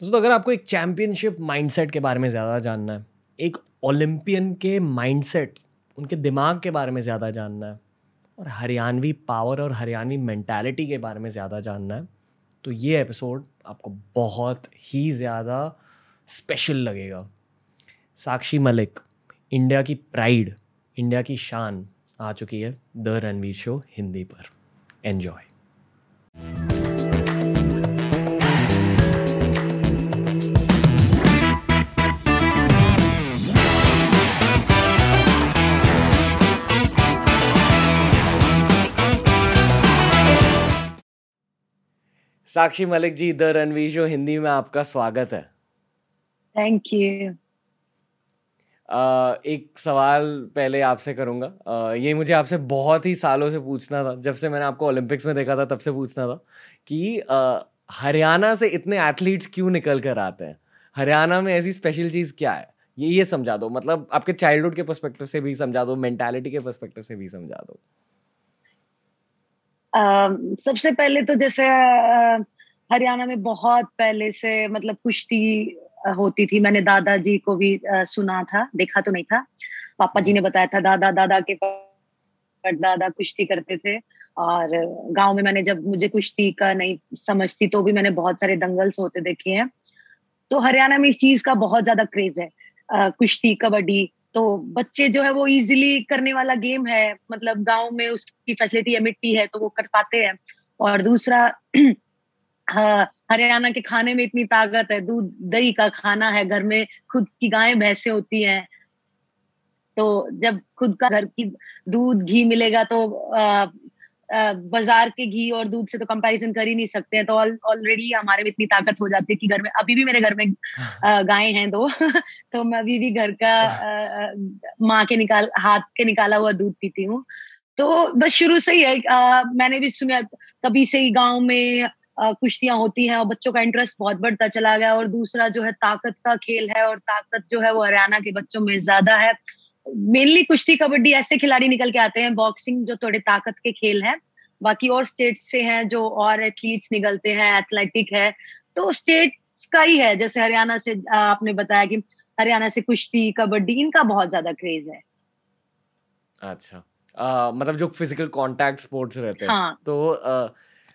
दोस्तों अगर आपको एक चैम्पियनशिप माइंडसेट के बारे में ज़्यादा जानना है, एक ओलंपियन के माइंडसेट उनके दिमाग के बारे में ज़्यादा जानना है, और हरियाणवी पावर और हरियाणवी मैंटेलिटी के बारे में ज़्यादा जानना है तो ये एपिसोड आपको बहुत ही ज़्यादा स्पेशल लगेगा। साक्षी मलिक इंडिया की प्राइड इंडिया की शान आ चुकी है द रणवीर शो हिंदी पर। Enjoy Sakshi Malik ji the Ranveer show Hindi में आपका स्वागत है। थैंक यू Uh, एक सवाल पहले आपसे करूँगा। uh, ये मुझे आपसे बहुत ही सालों से पूछना था। जब से मैंने आपको ओलंपिक्स में देखा था तब से पूछना था कि uh, हरियाणा से इतने एथलीट्स क्यों निकल कर आते हैं? हरियाणा में ऐसी स्पेशल चीज़ क्या है? ये ये समझा दो। मतलब आपके चाइल्डहुड के पर्सपेक्टिव से भी समझा दो मेंटालिटी के पर्सपेक्टिव से भी समझा दो। सबसे पहले तो जैसे हरियाणा में बहुत पहले से मतलब कुश्ती होती थी। मैंने दादाजी को भी सुना था देखा तो नहीं था। पापा जी ने बताया था दादा दादा के दादा कुश्ती करते थे। और गाँव में मैंने जब मुझे कुश्ती का नहीं समझती तो भी मैंने बहुत सारे दंगल्स होते देखे हैं। तो हरियाणा में इस चीज़ का बहुत ज़्यादा क्रेज है कुश्ती कबड्डी तो बच्चे जो है वो इजीली करने वाला गेम है। मतलब गाँव में उसकी फैसिलिटी है मिट्टी है तो वो कर पाते हैं। और दूसरा हरियाणा के खाने में इतनी ताकत है। दूध, दही का खाना है। घर में खुद की गायें, भैंसे होती हैं। तो जब खुद का घर की दूध, घी मिलेगा तो बाज़ार के घी और दूध से तो कंपैरिजन कर ही नहीं सकते हैं। तो ऑलरेडी हमारे में इतनी ताकत हो जाती है कि घर में अभी भी मेरे घर में गाय हैं दो। तो मैं अभी भी घर का माँ के निकाल हाथ के निकाला हुआ दूध पीती हूँ। तो बस शुरू से ही है। आ, मैंने भी सुना कभी से ही गाँव में कुश्तियाँ होती हैं और बच्चों का इंटरेस्ट बहुत बढ़ता चला गया और दूसरा जो है ताकत का खेल है और ताकत जो है वो हरियाणा के बच्चों में ज़्यादा है। मेनली कुश्ती कबड्डी ऐसे खिलाड़ी निकल के आते हैं बॉक्सिंग जो थोड़े ताकत के खेल है बाकी और स्टेट से हैं जो और एथलीट्स निकलते हैं एथलेटिक है तो स्टेट का ही है जैसे हरियाणा से आपने बताया कि हरियाणा से कुश्ती कबड्डी इनका बहुत ज़्यादा क्रेज है। अच्छा। आ, मतलब जो फ़िज़िकल कांटेक्ट स्पोर्ट्स रहते हैं। हाँ. तो आ,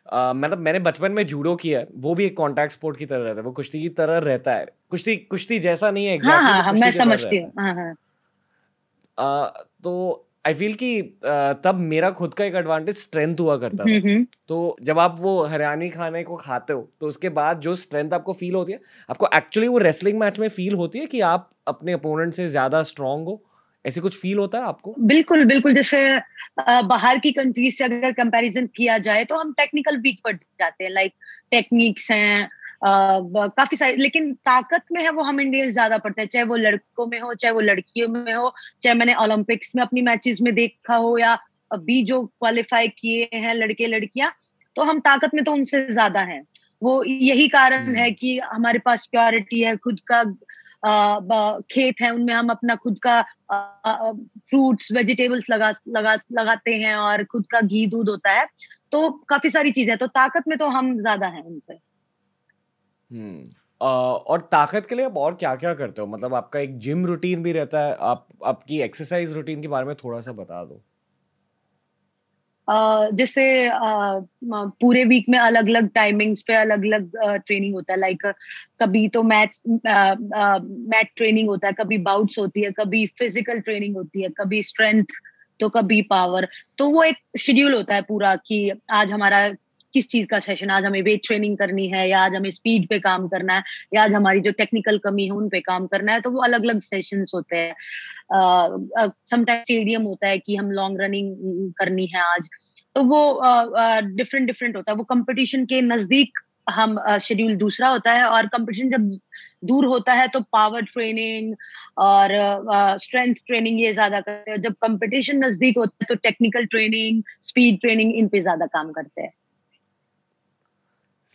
आ, मतलब मैंने बचपन में जूडो किया है वो भी एक कांटेक्ट स्पोर्ट की तरह रहता है वो कुश्ती की तरह रहता है। कुश्ती कुश्ती जैसा नहीं है exactly, हाँ, हाँ, मैं समझती हूँ। हाँ, हाँ. तो आई फील कि तब मेरा खुद का एक एडवांटेज स्ट्रेंथ हुआ करता था। तो जब आप वो हरियाणी खाने को खाते हो तो उसके बाद जो स्ट्रेंथ आपको फील होती है आपको एक्चुअली वो रेसलिंग मैच में फील होती है कि आप अपने अपोनेंट से ज़्यादा स्ट्रांग हो। ऐसे कुछ फील होता है आपको? बिल्कुल बिल्कुल। जैसे बाहर की कंट्रीज़ से अगर कंपैरिजन किया जाए तो हम टेक्निकल वीक पड़ जाते हैं। लाइक टेक्निक्स हैं काफ़ी सारी लेकिन ताकत में है वो हम इंडियंस ज़्यादा पड़ते हैं चाहे वो लड़कों में हो चाहे वो लड़कियों में हो चाहे मैंने ओलंपिक्स में अपनी मैचेस में देखा हो या अभी जो क्वालिफाई किए हैं लड़के लड़कियाँ तो हम ताकत में तो उनसे ज़्यादा हैं। वो यही कारण है कि हमारे पास प्योरिटी है खुद का खेत है उनमें हम अपना खुद का फ्रूट्स वेजिटेबल्स लगा लगा लगाते हैं और खुद का घी दूध होता है तो काफ़ी सारी चीज़ें तो ताकत में तो हम ज़्यादा हैं उनसे। हम्म और ताकत के लिए आप और क्या क्या करते हो? मतलब आपका एक जिम रूटीन भी रहता है। आप, आपकी एक्सरसाइज रूटीन के बारे में थोड़ा सा बता दो। जैसे पूरे वीक में अलग अलग टाइमिंग्स पे अलग अलग ट्रेनिंग होता है। लाइक कभी तो मैच मैच ट्रेनिंग होता है, कभी बाउट्स होती है, कभी फ़िज़िकल ट्रेनिंग होती है, कभी स्ट्रेंथ तो कभी पावर तो वो एक शेड्यूल होता है पूरा कि आज हमारा किस चीज़ का सेशन आज हमें वेट ट्रेनिंग करनी है या आज हमें स्पीड पे काम करना है या आज हमारी जो टेक्निकल कमी है, उन पे काम करना है तो वो अलग अलग सेशंस होते हैं। समटाइम स्टेडियम होता है कि हम लॉन्ग रनिंग करनी है आज। तो वो डिफरेंट डिफरेंट होता है। वो कंपटीशन के नज़दीक हम शेड्यूल दूसरा होता है और कंपटीशन जब दूर होता है तो पावर ट्रेनिंग और स्ट्रेंथ ट्रेनिंग ये ज़्यादा करते हैं। जब कंपटीशन नज़दीक होता है तो टेक्निकल ट्रेनिंग स्पीड ट्रेनिंग इन पे ज़्यादा काम करते हैं।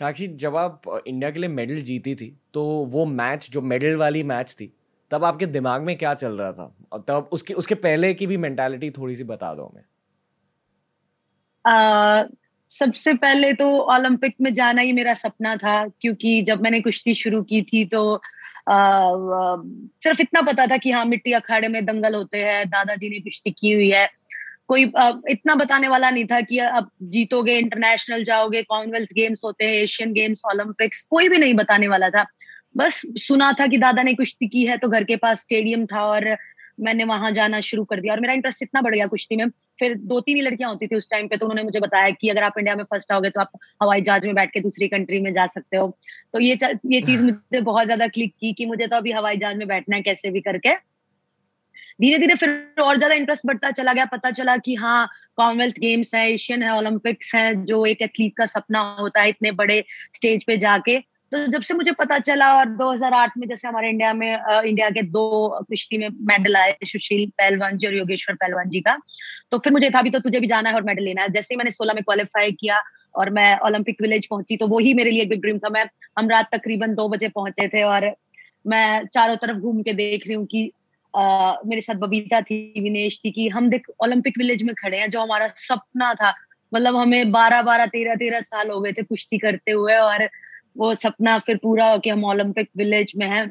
साक्षी, जब आप इंडिया के लिए मेडल जीती थी तो वो मैच, जो मेडल वाली मैच थी, तब आपके दिमाग में क्या चल रहा था? और तब उसके उसके पहले की भी मेंटालिटी थोड़ी सी बता दो हमें। सबसे पहले तो ओलंपिक में जाना ही मेरा सपना था, क्योंकि जब मैंने कुश्ती शुरू की थी तो सिर्फ़ इतना पता था कि हाँ मिट्टी अखाड़े में दंगल होते हैं, दादाजी ने कुश्ती की हुई है। कोई इतना बताने वाला नहीं था कि अब जीतोगे इंटरनेशनल जाओगे कॉमनवेल्थ गेम्स होते हैं एशियन गेम्स ओलंपिक्स कोई भी नहीं बताने वाला था। बस सुना था कि दादा ने कुश्ती की है तो घर के पास स्टेडियम था और मैंने वहाँ जाना शुरू कर दिया। और मेरा इंटरेस्ट इतना बढ़ गया कुश्ती में। फिर दो तीन ही लड़कियाँ होती थी उस टाइम पे तो उन्होंने मुझे बताया कि अगर आप इंडिया में फ़र्स्ट आओगे तो आप हवाई जहाज़ में बैठ के दूसरी कंट्री में जा सकते हो। तो ये ये चीज़ मुझे बहुत ज़्यादा क्लिक की कि मुझे तो अभी हवाई जहाज़ में बैठना है कैसे भी करके। धीरे धीरे फिर और ज़्यादा इंटरेस्ट बढ़ता चला गया। पता चला कि हाँ कॉमनवेल्थ गेम्स है एशियन है ओलंपिक्स है, जो एक एथलीट का सपना होता है इतने बड़े स्टेज पे जाके। तो जब से मुझे पता चला और 2008 में जैसे हमारे इंडिया में इंडिया के दो कुश्ती में मेडल आए, सुशील पहलवान जी और योगेश्वर पहलवान जी का तो फिर मुझे था भी तो तुझे भी जाना है और मेडल लेना है। जैसे ही मैंने सोलह में क्वालिफाई किया और मैं ओलंपिक विलेज पहुँची तो वही मेरे लिए एक बिग ड्रीम था। मैं, हम रात तकरीबन दो बजे पहुँचे थे और मैं चारों तरफ़ घूम के देख रही हूँ कि आ, मेरे साथ बबीता थी विनेश थी कि हम देख ओलंपिक विलेज में खड़े हैं जो हमारा सपना था। मतलब हमें बारह बारह तेरह तेरह साल हो गए थे कुश्ती करते हुए और वो सपना फिर पूरा हो कि हम ओलंपिक विलेज में हैं।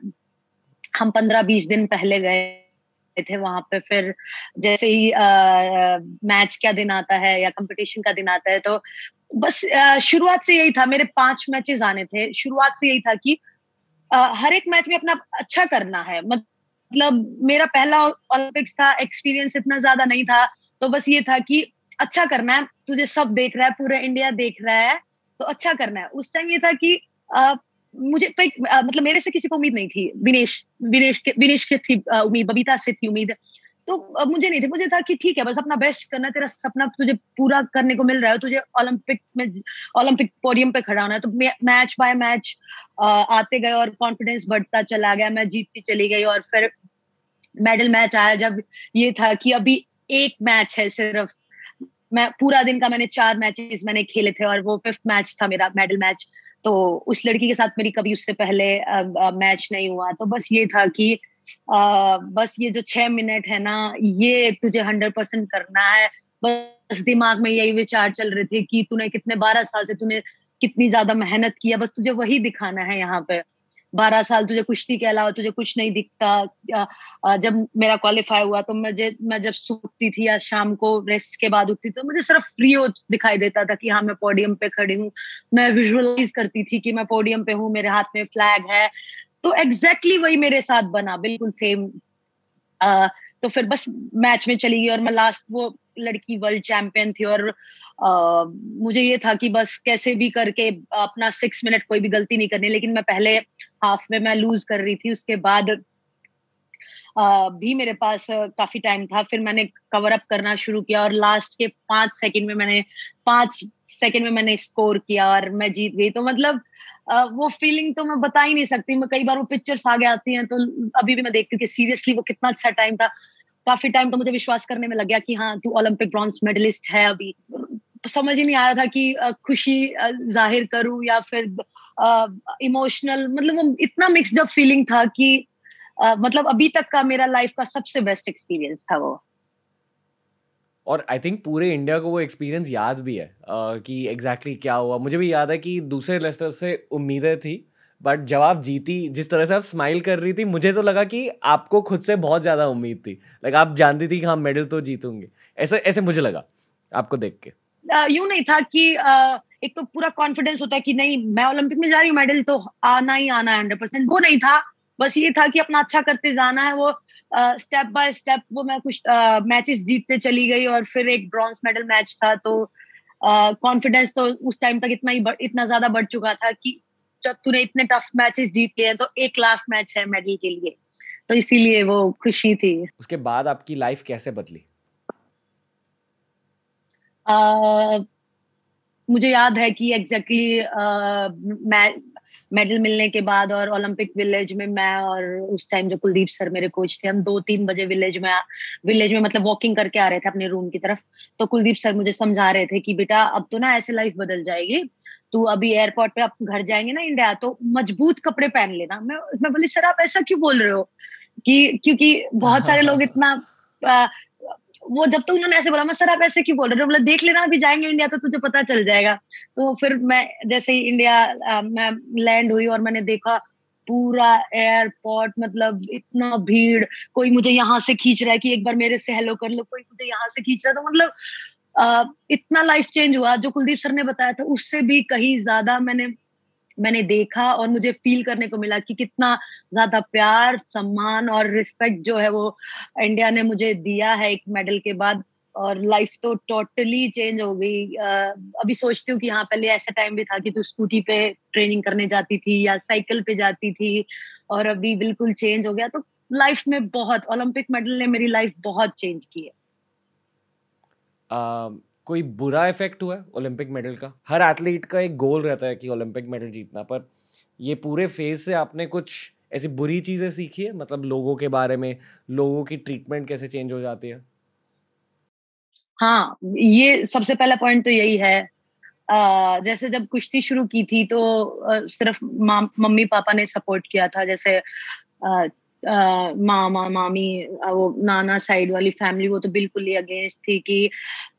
हम पंद्रह बीस दिन पहले गए थे वहाँ पे। फिर जैसे ही आ, मैच का दिन आता है या कंपटीशन का दिन आता है तो बस शुरुआत से यही था। मेरे पाँच मैचेस आने थे। शुरुआत से यही था कि आ, हर एक मैच में अपना अच्छा करना है। मतलब मेरा पहला ओलंपिक्स था एक्सपीरियंस इतना ज़्यादा नहीं था तो बस ये था कि अच्छा करना है, तुझे सब देख रहा है, पूरा इंडिया देख रहा है तो अच्छा करना है। उस टाइम ये था कि मुझे कोई मतलब मेरे से किसी को उम्मीद नहीं थी। विनेश विनेश के, विनेश की थी उम्मीद, बबीता से थी उम्मीद। तो मुझे नहीं थी, मुझे था कि ठीक है, बस अपना बेस्ट करना, तेरा सपना तुझे पूरा करने को मिल रहा है, तुझे ओलंपिक में ओलंपिक पोडियम पे खड़ा होना है। तो मैच बाय मैच आते गए और कॉन्फिडेंस बढ़ता चला गया, मैं जीतती चली गई और फिर मेडल मैच आया जब ये था कि अभी एक मैच है सिर्फ़। मैं पूरा दिन का मैंने चार मैचेस मैंने खेले थे और वो फिफ्थ मैच था मेरा मेडल मैच। तो उस लड़की के साथ मेरी कभी उससे पहले मैच नहीं हुआ। तो बस ये था कि आ, बस ये जो छह मिनट है ना ये तुझे हंड्रेड परसेंट करना है। बस दिमाग में यही विचार चल रहे थे कि तूने कितने बारह साल से तूने कितनी ज़्यादा मेहनत किया बस तुझे वही दिखाना है यहाँ पे। बारह साल तुझे कुश्ती के अलावा तुझे कुछ नहीं दिखता। जब मेरा क्वालिफाई हुआ तो मुझे, मैं जब सूखती थी या शाम को रेस्ट के बाद उठती तो मुझे सिर्फ़ रियो दिखाई देता था कि हाँ मैं पोडियम पे खड़ी हूँ। मैं विजुअलाइज करती थी कि मैं पोडियम पे हूँ, मेरे हाथ में फ्लैग है। तो एग्जैक्टली exactly वही मेरे साथ बना, बिल्कुल सेम तो फिर बस मैच में चली गई और मैं लास्ट वो लड़की वर्ल्ड चैंपियन थी और मुझे ये था कि बस कैसे भी करके अपना सिक्स मिनट कोई भी गलती नहीं करनी, लेकिन मैं पहले हाफ़ में मैं लूज कर रही थी, उसके बाद भी मेरे पास काफ़ी टाइम था। फिर मैंने कवर अप करना शुरू किया और लास्ट के पाँच सेकंड में मैंने, पाँच सेकंड में मैंने स्कोर किया और मैं जीत गई। तो मतलब वो फीलिंग तो मैं बता ही नहीं सकती। मैं कई बार वो पिक्चर्स आगे आती हैं तो अभी भी मैं देखती हूँ कि सीरियसली वो कितना अच्छा टाइम था। काफ़ी टाइम तो मुझे विश्वास करने में लग गया कि हाँ तू ओलंपिक ब्रॉन्ज मेडलिस्ट है अभी। समझ ही नहीं आ रहा था कि खुशी ज़ाहिर करूँ या फिर इमोशनल मतलब वो इतना मिक्सड अप फीलिंग था कि मतलब अभी तक का मेरा लाइफ का सबसे बेस्ट एक्सपीरियंस था वो। और आई थिंक पूरे इंडिया को वो एक्सपीरियंस याद भी है uh, कि एग्जैक्टली exactly क्या हुआ। मुझे भी याद है कि दूसरे लेस्टर से उम्मीदें थी बट जब आप जीती जिस तरह से आप स्माइल कर रही थी मुझे तो लगा कि आपको खुद से बहुत ज़्यादा उम्मीद थी। लाइक आप जानती थी कि हाँ मेडल तो जीतूँगे। ऐसे ऐसे मुझे लगा आपको देख के। यूँ नहीं था कि एक तो पूरा कॉन्फिडेंस होता है कि नहीं, मैं ओलंपिक में जा रही हूँ मेडल तो आना ही आना है हंड्रेड परसेंट वो नहीं था। बस ये था कि अपना अच्छा करते जाना है, वो स्टेप बाय स्टेप वो मैं कुछ मैचेस जीतते चली गई और फिर एक ब्रॉन्ज मेडल मैच था तो कॉन्फिडेंस तो उस टाइम तक इतना ही इतना ज़्यादा बढ़ चुका था कि जब तूने इतने टफ मैचेस जीत लिए तो एक लास्ट मैच है मेडल के लिए। तो इसीलिए वो खुशी थी। उसके बाद आपकी लाइफ कैसे बदली? Uh, मुझे याद है कि एग्जैक्टली exactly, मैं मेडल मिलने के बाद और ओलंपिक विलेज में मैं और उस टाइम जो कुलदीप सर मेरे कोच थे हम दो तीन बजे विलेज में विलेज में मतलब वॉकिंग करके आ रहे थे अपने रूम की तरफ़। तो कुलदीप सर मुझे समझा रहे थे कि बेटा अब तो ना ऐसे लाइफ बदल जाएगी। तू अभी एयरपोर्ट पे आप घर जाएँगे ना इंडिया तो मज़बूत कपड़े पहन लेना। मैं मैं बोली सर आप ऐसा क्यों बोल रहे हो? कि क्योंकि बहुत सारे लोग इतना वो जब तक तो उन्होंने ऐसे बोला मैं सर आप ऐसे क्यों बोल रहे हो? बोला देख लेना अभी जाएँगे इंडिया तो तुझे पता चल जाएगा। तो फिर मैं जैसे ही इंडिया मैं लैंड हुई और मैंने देखा पूरा एयरपोर्ट मतलब इतना भीड़ कोई मुझे यहाँ से खींच रहा है कि एक बार मेरे से हेलो कर लो कोई मुझे यहाँ से खींच रहा है। तो मतलब आ, इतना लाइफ चेंज हुआ जो कुलदीप सर ने बताया था उससे भी कहीं ज़्यादा मैंने मैंने देखा और मुझे फील करने को मिला कि कितना ज़्यादा प्यार सम्मान और रिस्पेक्ट जो है वो इंडिया ने मुझे दिया है एक मेडल के बाद। और लाइफ तो टोटली चेंज हो गई। अभी सोचती हूँ कि हाँ पहले ऐसा टाइम भी था कि तू स्कूटी पे ट्रेनिंग करने जाती थी या साइकिल पे जाती थी और अभी बिल्कुल चेंज हो गया। तो लाइफ में बहुत ओलंपिक मेडल ने मेरी लाइफ बहुत चेंज की है। Uh, कोई बुरा इफ़ेक्ट हुआ है ओलंपिक मेडल का? हर एथलीट का एक गोल रहता है कि ओलंपिक मेडल जीतना पर ये पूरे फ़ेज़ से आपने कुछ ऐसी बुरी चीज़ें सीखी है? मतलब लोगों के बारे में लोगों की ट्रीटमेंट कैसे चेंज हो जाती है? हाँ ये सबसे पहला पॉइंट तो यही है। आ, जैसे जब कुश्ती शुरू की थी तो आ, सिर्फ़ मम्मी पापा ने सपोर्ट किया था जैसे मामा, मामी वो नाना साइड वाली फैमिली वो तो बिल्कुल ही अगेंस्ट थी कि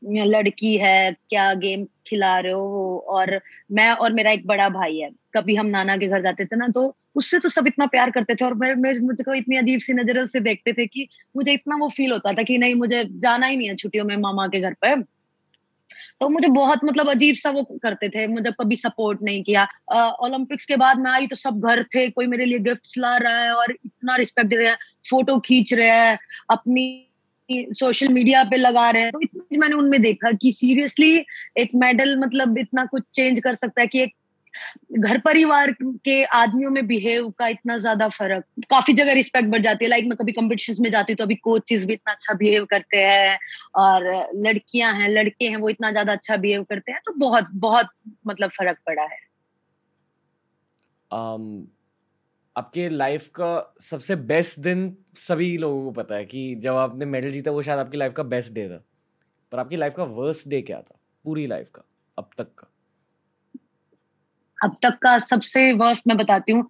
लड़की है, क्या गेम खिला रहे हो? और मैं और मेरा एक बड़ा भाई है। कभी हम नाना के घर जाते थे ना तो उससे तो सब इतना प्यार करते थे और मैं मुझको इतनी अजीब सी नज़रों से देखते थे कि मुझे इतना वो फील होता था कि नहीं, मुझे जाना ही नहीं है छुट्टियों में मामा के घर पर तो मुझे बहुत मतलब अजीब सा वो करते थे, मुझे कभी सपोर्ट नहीं किया। ओलंपिक्स के बाद मैं आई तो सब घर थे, कोई मेरे लिए गिफ्ट ला रहा है और इतना रिस्पेक्ट दे रहे हैं फ़ोटो खींच रहे हैं, अपनी सोशल मीडिया पे लगा रहे हैं। तो इतना मैंने उनमें देखा कि सीरियसली एक मेडल मतलब इतना कुछ चेंज कर सकता है कि एक घर परिवार के आदमियों में बिहेव का इतना ज़्यादा फ़र्क काफ़ी जगह रिस्पेक्ट बढ़ जाती है। लाइक मैं कभी कॉम्पिटिशन में जाती हूँ तो अभी कोचेस भी इतना अच्छा बिहेव करते हैं और लड़कियाँ हैं लड़के हैं वो इतना ज़्यादा अच्छा बिहेव करते हैं तो बहुत बहुत मतलब फ़र्क पड़ा है। Um, आपके लाइफ का सबसे बेस्ट दिन सभी लोगों को पता है कि जब आपने मेडल जीता वो शायद आपकी लाइफ का बेस्ट डे था। पर आपकी लाइफ का वर्स्ट डे क्या था? पूरी लाइफ का अब तक का। अब तक का सबसे वर्स्ट मैं बताती हूँ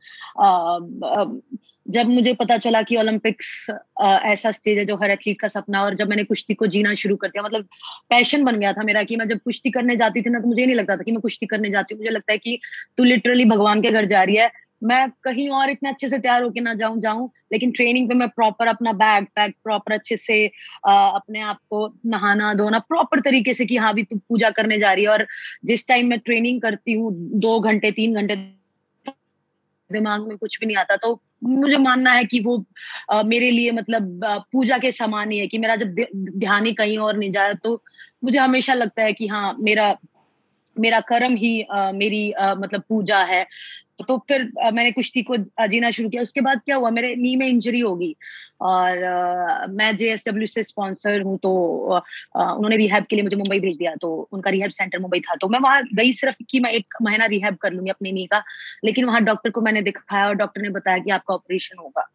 जब मुझे पता चला कि ओलंपिक्स ऐसा स्टेज है जो हर एथलीट का सपना और जब मैंने कुश्ती को जीना शुरू कर दिया मतलब पैशन बन गया था मेरा कि मैं जब कुश्ती करने जाती थी ना तो मुझे नहीं लगता था कि मैं कुश्ती करने जाती हूँ। मुझे लगता है कि तू लिटरली भगवान के घर जा रही है मैं कहीं और इतने अच्छे से तैयार होके ना जाऊँ जाऊँ लेकिन ट्रेनिंग पे मैं प्रॉपर अपना बैग पैक प्रॉपर अच्छे से आ, अपने आप को नहाना धोना प्रॉपर तरीके से कि हाँ भी तू पूजा करने जा रही है और जिस टाइम मैं ट्रेनिंग करती हूँ दो घंटे तीन घंटे दिमाग में कुछ भी नहीं आता तो मुझे मानना है कि वो आ, मेरे लिए मतलब आ, पूजा के समान ही है कि मेरा जब ध्यान ही कहीं और नहीं जाए तो मुझे हमेशा लगता है कि हाँ मेरा मेरा कर्म ही आ, मेरी आ, मतलब पूजा है। तो फिर मैंने कुश्ती को जीना शुरू किया। उसके बाद क्या हुआ, मेरे नी में इंजरी होगी और मैं डब्ल्यू से स्पॉन्सर हूँ तो उन्होंने रिहैब के लिए मुझे मुंबई भेज दिया। तो उनका रिहैब सेंटर मुंबई था। तो मैं वहाँ गई सिर्फ़ कि मैं एक महीना रिहैब कर लूँगी अपनी नी का। लेकिन वहाँ डॉक्टर को मैंने दिखाया और डॉक्टर ने बताया कि आपका ऑपरेशन होगा।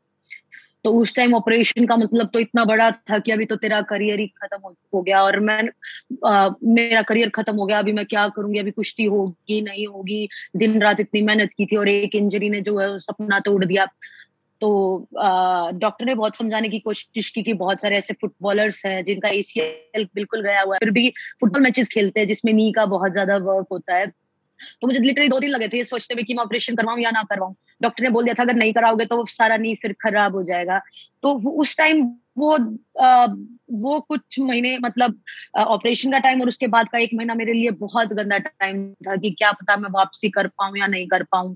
तो उस टाइम ऑपरेशन का मतलब तो इतना बड़ा था कि अभी तो तेरा करियर ही खत्म हो गया और मैं आ, मेरा करियर खत्म हो गया अभी मैं क्या करूँगी अभी कुश्ती होगी नहीं होगी दिन रात इतनी मेहनत की थी और एक इंजरी ने जो है सपना तोड़ दिया। तो डॉक्टर ने बहुत समझाने की कोशिश की कि बहुत सारे ऐसे फुटबॉलर्स हैं जिनका एसीएल बिल्कुल गया हुआ है। फिर भी फुटबॉल मैचेस खेलते हैं जिसमें नी का बहुत ज़्यादा वर्क होता है। तो मुझे लिटरली दो दिन लगे थे सोचते हुए कि मैं ऑपरेशन करवाऊं या ना करवाऊं। डॉक्टर ने बोल दिया था अगर नहीं कराओगे तो सारा नी फिर खराब हो जाएगा। तो उस टाइम वो आ, वो कुछ महीने मतलब ऑपरेशन का टाइम और उसके बाद का एक महीना मेरे लिए बहुत गंदा टाइम था कि क्या पता मैं वापसी कर पाऊँ या नहीं कर पाऊँ।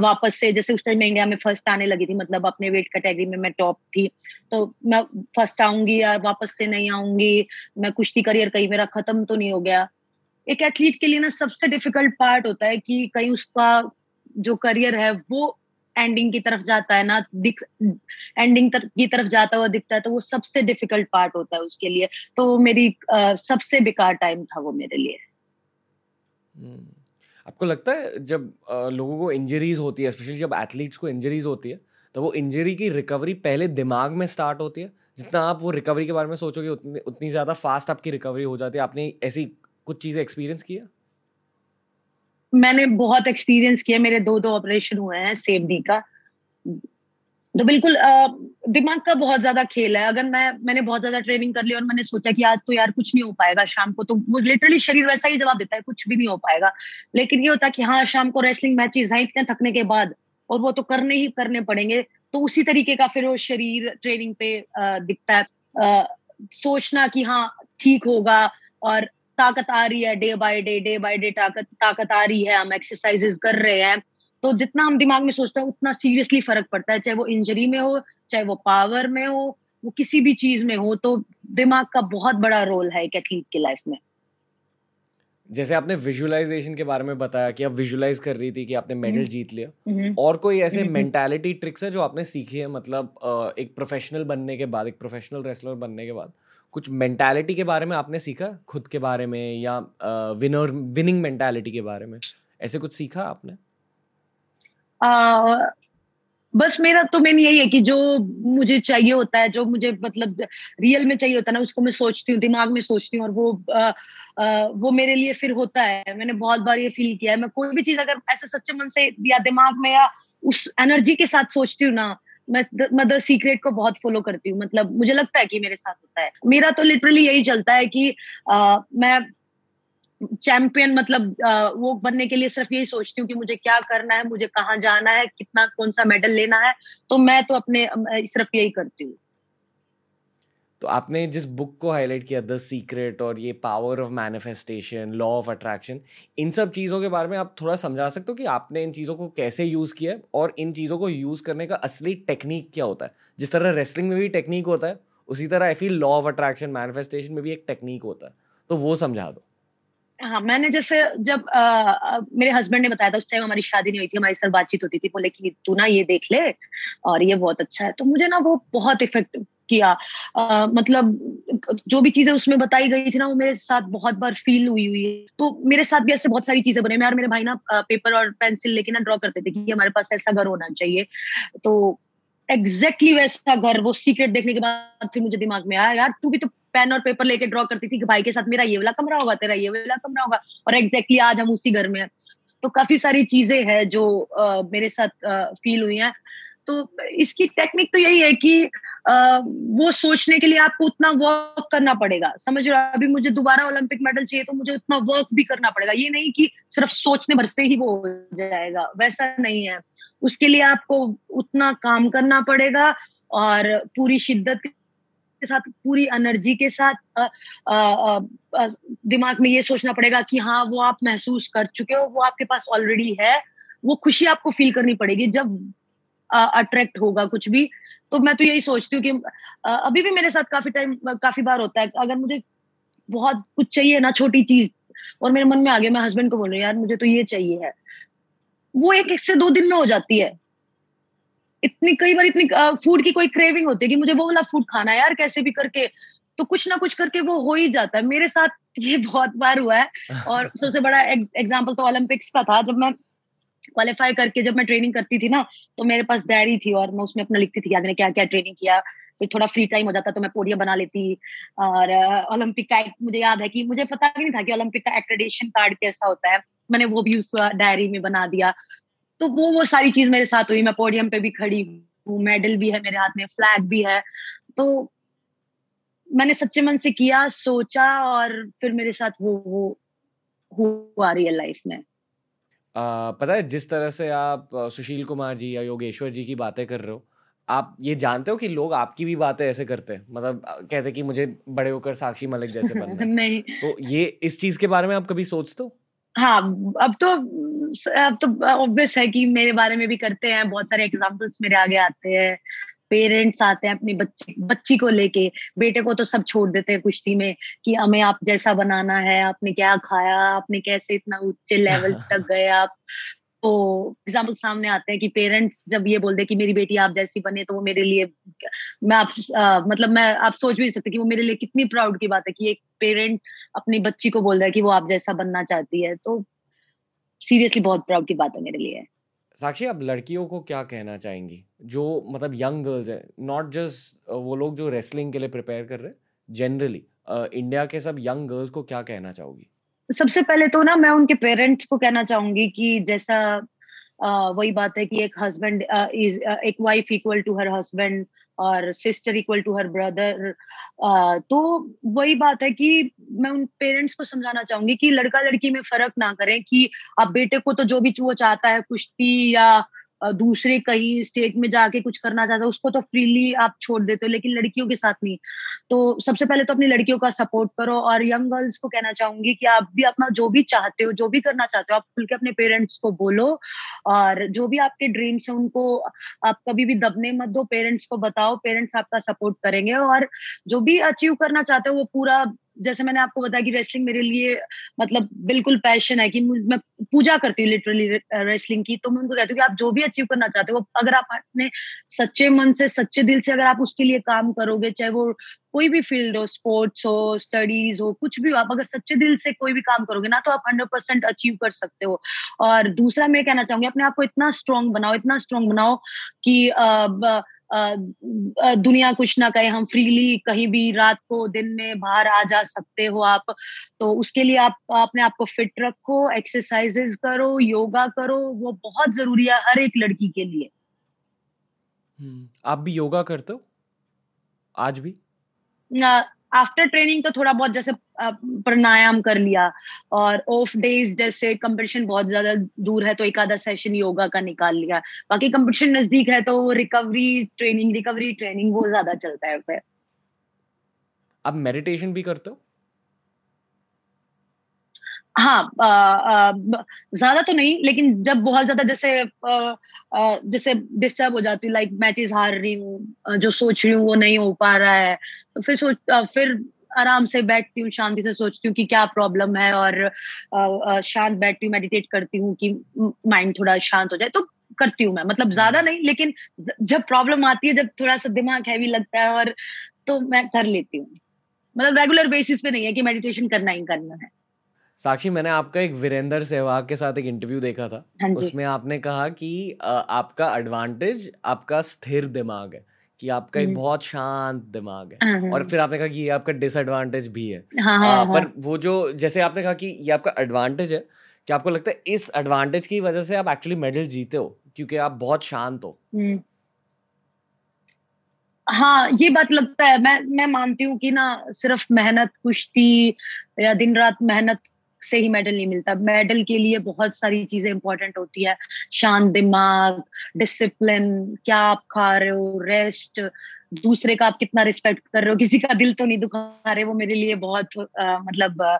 वापस से जैसे उस टाइम मैं इंडिया में फ़र्स्ट आने लगी थी मतलब अपने वेट कैटेगरी में मैं टॉप थी। तो मैं फ़र्स्ट आऊँगी या वापस से नहीं आऊँगी मैं कुश्ती करियर कहीं मेरा खत्म तो नहीं हो गया। एक एथलीट के लिए ना सबसे डिफ़िकल्ट पार्ट होता है कि कहीं उसका जो करियर है वो एंडिंग की तरफ़ जाता है ना दिख एंडिंग तर, की तरफ़ जाता हुआ दिखता है तो वो सबसे डिफ़िकल्ट पार्ट होता है उसके लिए। तो वो मेरी आ, सबसे बेकार टाइम था वो मेरे लिए। हम्म। आपको लगता है जब आ, लोगों को इंजरीज होती है स्पेशली जब एथलीट्स को इंजरीज होती है तो वो इंजरी की रिकवरी पहले दिमाग में स्टार्ट होती है? जितना आप वो रिकवरी के बारे में सोचोगे उतनी उतनी ज़्यादा फास्ट आपकी रिकवरी हो जाती है। आपने ऐसी कुछ चीज़ें एक्सपीरियंस किया मैंने बहुत एक्सपीरियंस किया, मेरे दो दो ऑपरेशन हुए हैं सेम डी का। तो बिल्कुल दिमाग का बहुत ज़्यादा खेल है। अगर मैं, मैंने बहुत ज़्यादा ट्रेनिंग कर ली और मैंने सोचा कि आज तो यार कुछ नहीं हो पाएगा शाम को तो वो लिटरली शरीर वैसा ही जवाब देता है, कुछ भी नहीं हो पाएगा। लेकिन ये होता है कि हाँ शाम को रेसलिंग मैचेस हैं, इतने थकने के बाद, और वो तो करने ही करने पड़ेंगे तो उसी तरीके का फिर वो शरीर ट्रेनिंग पे दिखता है। सोचना कि हाँ ठीक होगा, और ताकत आ रही है day by day day by day ताकत ताकत आ रही है हम एक्सरसाइजेस कर रहे हैं। तो जितना हम दिमाग में सोचते हैं उतना सीरियसली फ़र्क पड़ता है चाहे वो इंजरी में हो चाहे वो पावर में हो वो किसी भी चीज़ में हो तो दिमाग का बहुत बड़ा रोल है एक एथलीट की लाइफ में। जैसे आपने विजुअलाइजेशन के बारे में बताया कि आप विजुअलाइज कर रही थी कि आपने मेडल हम्म। जीत लिया। और कोई ऐसे मेंटालिटी हम्म, ट्रिक्स हम्म, है जो आपने सीखी है? मतलब एक प्रोफेशनल बनने के बाद एक प्रोफेशनल रेसलर बनने के बाद। कुछ मेंटालिटी के बारे में आपने सीखा? खुद के बारे में या विनर विनिंग मेंटालिटी के बारे में? ऐसे कुछ सीखा आपने? आ, बस मेरा तो मेन यही है कि जो मुझे चाहिए होता है जो मुझे मतलब रियल में चाहिए होता है ना उसको मैं सोचती हूँ दिमाग में सोचती हूँ और वो आ, आ, वो मेरे लिए फिर होता है। मैंने बहुत बार ये फील किया है। मैं कोई भी चीज़ अगर ऐसे सच्चे मन से या दिमाग में या उस एनर्जी के साथ सोचती हूँ ना मैं मदर सीक्रेट को बहुत फॉलो करती हूँ। मतलब मुझे लगता है कि मेरे साथ होता है। मेरा तो लिटरली यही चलता है कि आ, मैं चैंपियन मतलब आ, वो बनने के लिए सिर्फ़ यही सोचती हूँ कि मुझे क्या करना है मुझे कहाँ जाना है कितना कौन सा मेडल लेना है। तो मैं तो अपने सिर्फ़ यही करती हूँ। तो आपने जिस बुक को हाईलाइट किया द सीक्रेट और ये power of manifestation law of attraction इन सब चीज़ों के बारे में आप थोड़ा समझा सकते हो कि आपने इन चीज़ों को कैसे यूज़ किया और इन चीज़ों को यूज़ करने का असली टेक्निक क्या होता है? जिस तरह रेसलिंग में भी टेक्निक होता है उसी तरह I feel law of attraction manifestation में भी एक टेक्निक होता है। तो वो समझा दो। हाँ मैंने जैसे जब आ, आ, मेरे हस्बैंड ने बताया था उस टाइम हमारी शादी नहीं हुई थी हमारी सर बातचीत होती थी बोले कि तू ना ये देख ले और ये बहुत अच्छा है। तो मुझे ना वो बहुत इफ़ेक्ट किया। आ, मतलब जो भी चीज़ें उसमें बताई गई थी ना वो मेरे साथ बहुत बार फील हुई हुई है। तो मेरे साथ भी ऐसे बहुत सारी चीज़ें बने। यार मेरे भाई ना पेपर और पेंसिल लेके ना ड्रॉ करते थे कि हमारे पास ऐसा घर होना चाहिए। तो एग्जैक्टली exactly वैसा घर वो सीक्रेट देखने के बाद फिर मुझे दिमाग में आया यार तू भी तो पेन और पेपर लेके ड्रॉ करती थी कि भाई के साथ मेरा ये वाला कमरा होगा तेरा ये वाला कमरा होगा। और एग्जैक्टली exactly आज हम उसी घर में हैं। तो काफ़ी सारी चीज़ें हैं जो आ, मेरे साथ फील हुई हैं। तो इसकी टेक्निक तो यही है कि आ, वो सोचने के लिए आपको उतना वर्क करना पड़ेगा। समझ रहे हो? अभी मुझे दोबारा ओलंपिक मेडल चाहिए तो मुझे उतना वर्क भी करना पड़ेगा। ये नहीं कि सिर्फ़ सोचने भर से ही वो हो जाएगा वैसा नहीं है। उसके लिए आपको उतना काम करना पड़ेगा और पूरी शिद्दत के साथ पूरी एनर्जी के साथ आ, आ, आ, दिमाग में ये सोचना पड़ेगा कि हाँ वो आप महसूस कर चुके हो वो आपके पास ऑलरेडी है। वो खुशी आपको फील करनी पड़ेगी जब अट्रैक्ट होगा कुछ भी। तो मैं तो यही सोचती हूँ कि आ, अभी भी मेरे साथ काफ़ी टाइम काफ़ी बार होता है। अगर मुझे बहुत कुछ चाहिए ना छोटी चीज़ और मेरे मन में आ गया मैं हस्बैंड को बोल रही यार मुझे तो ये चाहिए है। वो एक एक से दो दिन में हो जाती है। इतनी कई बार इतनी फ़ूड की कोई क्रेविंग होती है कि मुझे वो वाला फ़ूड खाना है यार कैसे भी करके। तो कुछ ना कुछ करके वो हो ही जाता है। मेरे साथ ये बहुत बार हुआ है। और सबसे बड़ा एग्ज़ाम्पल तो ओलंपिक्स का था जब मैं क्वालिफाई करके जब मैं ट्रेनिंग करती थी ना तो मेरे पास डायरी थी और मैं उसमें अपना लिखती थी मैंने क्या क्या ट्रेनिंग किया। फिर थोड़ा फ्री टाइम हो जाता तो मैं पोडियम बना लेती और ओलंपिक का मुझे याद है कि मुझे पता भी नहीं था कि ओलंपिक का एक्रेडिशन कार्ड कैसा होता है। मैंने वो भी उस डायरी में बना दिया। तो वो वो सारी चीज़ मेरे साथ हुई। मैं पोडियम पे भी खड़ी हूँ मेडल भी है मेरे हाथ में फ्लैग भी है। तो मैंने सच्चे मन से किया, सोचा और फिर मेरे साथ वो वो हुआ रियल लाइफ में। पता है जिस तरह से आप सुशील कुमार जी या योगेश्वर जी की बातें कर रहे हो आप ये जानते हो कि लोग आपकी भी बातें ऐसे करते हैं? मतलब कहते कि मुझे बड़े होकर साक्षी मलिक जैसे बनना नहीं। तो ये इस चीज़ के बारे में आप कभी सोचते हो? हाँ अब तो अब तो ऑब्वियस है कि मेरे बारे में भी करते हैं बहुत सारे एग्जाम्पल्स मेरे आगे आते हैं। पेरेंट्स आते हैं अपनी बच्ची बच्ची को लेके। बेटे को तो सब छोड़ देते हैं कुश्ती में कि हमें आप जैसा बनाना है आपने क्या खाया आपने कैसे इतना ऊँचे लेवल तक गए आप। तो एग्ज़ाम्पल सामने आते हैं कि पेरेंट्स जब ये बोल दे कि मेरी बेटी आप जैसी बने तो वो मेरे लिए मैं आप आ, मतलब मैं आप सोच भी नहीं सकते कि वो मेरे लिए कितनी प्राउड की बात है कि एक पेरेंट अपनी बच्ची को बोल रहा है कि वो आप जैसा बनना चाहती है। तो सीरियसली बहुत प्राउड की बात है मेरे लिए। साक्षी, आप लड़कियों को क्या कहना चाहेंगी? जो मतलब यंग गर्ल्स है नॉट जस्ट वो लोग जो रेसलिंग के लिए प्रिपेयर कर रहे हैं जनरली इंडिया के सब यंग गर्ल्स को क्या कहना चाहोगी? सबसे पहले तो ना मैं उनके पेरेंट्स को कहना चाहूँगी कि जैसा वही बात है कि एक हस्बैंड इज़ एक wife equal to her husband और sister equal to her brother तो वही बात है कि मैं उन पेरेंट्स को समझाना चाहूँगी कि लड़का लड़की में फ़र्क ना करें कि आप बेटे को तो जो भी वो चाहता है कुश्ती या दूसरे कहीं स्टेट में जाके कुछ करना चाहता है उसको तो फ्रीली आप छोड़ देते हो, लेकिन लड़कियों के साथ नहीं। तो सबसे पहले तो अपनी लड़कियों का सपोर्ट करो और यंग गर्ल्स को कहना चाहूँगी कि आप भी अपना जो भी चाहते हो, जो भी करना चाहते हो, आप खुल के अपने पेरेंट्स को बोलो और जो भी आपके ड्रीम्स है, उनको आप कभी भी दबने मत दो पेरेंट्स को बताओ पेरेंट्स आपका सपोर्ट करेंगे और जो भी अचीव करना चाहते हो, वो पूरा जैसे मैंने आपको बताया कि रेसलिंग मेरे लिए मतलब बिल्कुल पैशन है कि मैं पूजा करती हूँ लिटरली रेसलिंग की। तो मैं उनको कहती हूँ कि आप जो भी अचीव करना चाहते हो, अगर आप अपने सच्चे मन से, सच्चे दिल से अगर आप उसके लिए काम करोगे, चाहे वो कोई भी फ़ील्ड हो स्पोर्ट्स हो स्टडीज़ हो, कुछ भी हो, आप अगर सच्चे दिल से कोई भी काम करोगे ना तो आप हंड्रेड परसेंट अचीव कर सकते हो। और दूसरा मैं कहना चाहूँगी, अपने आप को इतना स्ट्रांग बनाओ, इतना स्ट्रांग बनाओ कि दुनिया कुछ ना कहे हम फ्रीली कहीं भी रात को दिन में बाहर आ जा सकते हो आप। तो उसके लिए आप अपने आप को फिट रखो एक्सरसाइजेस करो योगा करो वो बहुत ज़रूरी है हर एक लड़की के लिए। हम्म, आप भी योगा करते हो? आज भी? आफ्टर ट्रेनिंग तो थोड़ा बहुत जैसे प्राणायाम कर लिया और ऑफ़ डेज़ जैसे कंपटीशन बहुत ज़्यादा दूर है तो एक आधा सेशन योगा का निकाल लिया। बाकी कंपटीशन नज़दीक है तो रिकवरी ट्रेनिंग रिकवरी ट्रेनिंग वो ज़्यादा चलता है फिर। आप मेडिटेशन भी करते हो? हाँ ज़्यादा तो नहीं लेकिन जब बहुत ज़्यादा जैसे जैसे डिस्टर्ब हो जाती हूँ लाइक मैचेस हार रही हूँ जो सोच रही हूँ वो नहीं हो पा रहा है तो फिर सोच फिर आराम से बैठती हूँ शांति से सोचती हूँ कि क्या प्रॉब्लम है और शांत बैठती हूँ मेडिटेट करती हूँ कि माइंड थोड़ा शांत हो जाए तो करती हूँ मैं मतलब ज़्यादा हम्म। नहीं लेकिन जब प्रॉब्लम आती है जब थोड़ा सा दिमाग हैवी लगता है और तो मैं कर लेती हूँ मतलब रेगुलर बेसिस पे नहीं है कि मेडिटेशन करना ही करना है साक्षी मैंने आपका एक वीरेंद्र सहवाग के साथ एक इंटरव्यू देखा था। हाँ उसमें आपने कहा कि आपका एडवांटेज आपका स्थिर दिमाग है कि आपका एक हम्म। बहुत शांत दिमाग है। हाँ, हाँ, और फिर आपने कहा कि ये आपका डिसएडवांटेज भी है। हाँ, हाँ, पर वो जो जैसे आपने कहा कि ये आपका एडवांटेज है कि आपको लगता है इस एडवांटेज की वजह से आप एक्चुअली मेडल जीते हो? क्योंकि आप बहुत शांत हो। हम्म। हाँ ये बात लगता है। मैं मैं मानती हूँ कि ना सिर्फ़ मेहनत कुश्ती या दिन रात मेहनत से ही मेडल नहीं मिलता। मेडल के लिए बहुत सारी चीज़ें इंपॉर्टेंट होती है। शांत दिमाग डिसिप्लिन क्या आप खा रहे हो? रेस्ट दूसरे का आप कितना रिस्पेक्ट कर रहे हो? किसी का दिल तो नहीं दुखा रहे वो मेरे लिए बहुत आ, मतलब आ,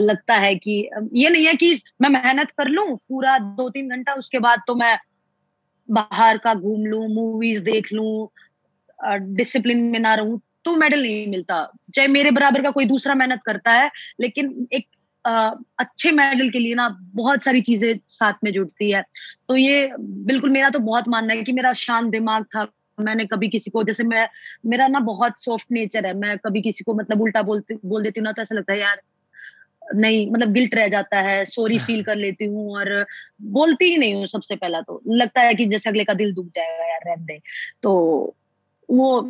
लगता है कि ये नहीं है कि मैं मेहनत कर लूँ पूरा दो तीन घंटा उसके बाद तो मैं बाहर का घूम लूँ मूवीज़ देख लूँ डिसिप्लिन में ना रहूँ तो मेडल नहीं मिलता। चाहे मेरे बराबर का कोई दूसरा मेहनत करता है लेकिन एक अच्छे मेडल के लिए ना बहुत सारी चीज़ें साथ में जुड़ती है। तो ये बिल्कुल मेरा तो बहुत मानना है कि मेरा शांत दिमाग था। मैंने कभी किसी को, जैसे मैं, मेरा ना बहुत सॉफ्ट नेचर है। मैं कभी किसी को मतलब उल्टा बोलती, बोल देती हूँ ना तो ऐसा लगता है, यार, नहीं मतलब गिल्ट रह जाता है सॉरी फील कर लेती हूँ। और बोलती ही नहीं हूँ सबसे पहला तो। लगता है कि जैसे अगले का दिल दुख जाएगा, यार रह तो वो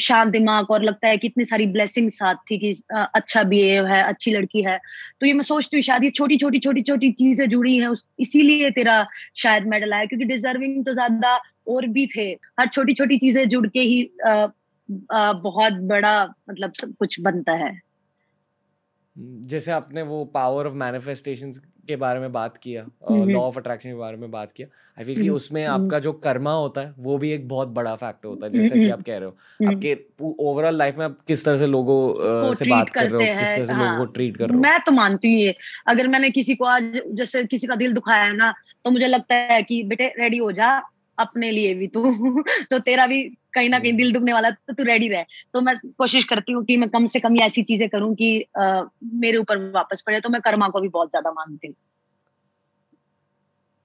शांत दिमाग और लगता है कि इतनी सारी ब्लेसिंग साथ थी कि अच्छा बिहेव है अच्छी लड़की है। तो ये मैं सोचती हूँ शायद ये छोटी छोटी छोटी छोटी चीज़ें जुड़ी हैं इसीलिए तेरा शायद मेडल आया क्योंकि डिजर्विंग तो ज़्यादा और भी थे। हर छोटी छोटी चीज़ें जुड़ के ही आ, आ, बहुत बड़ा मतलब सब कुछ बनता है। जैसे आपने वो पावर ऑफ़ मैनिफेस्टेशन के बारे में बात किया लॉ ऑफ़ अट्रैक्शन के बारे में बात किया। आई फील कि हम्म, उसमें हम्म। आपका जो कर्मा होता है वो भी एक बहुत बड़ा फैक्टर होता है जैसे कि आप कह रहे हो। आपके ओवरऑल लाइफ में आप किस तरह से लोगों से बात कर रहे हो किस तरह से लोगों को ट्रीट कर रहे हो? मैं तो मानती हूँ ये। अगर मैंने किसी को आज जैसे किसी का दिल दुखाया है ना तो मुझे लगता है कि बेटे रेडी हो जा अपने लिए भी तू। तो तेरा भी कहीं ना कहीं दिल दुखने वाला तो तू रेडी रहे। तो मैं कोशिश करती हूँ कि मैं कम से कम ऐसी चीज़ें करूँ कि आ, मेरे ऊपर वापस पड़े। तो मैं कर्मा को भी बहुत ज़्यादा मानती हूँ।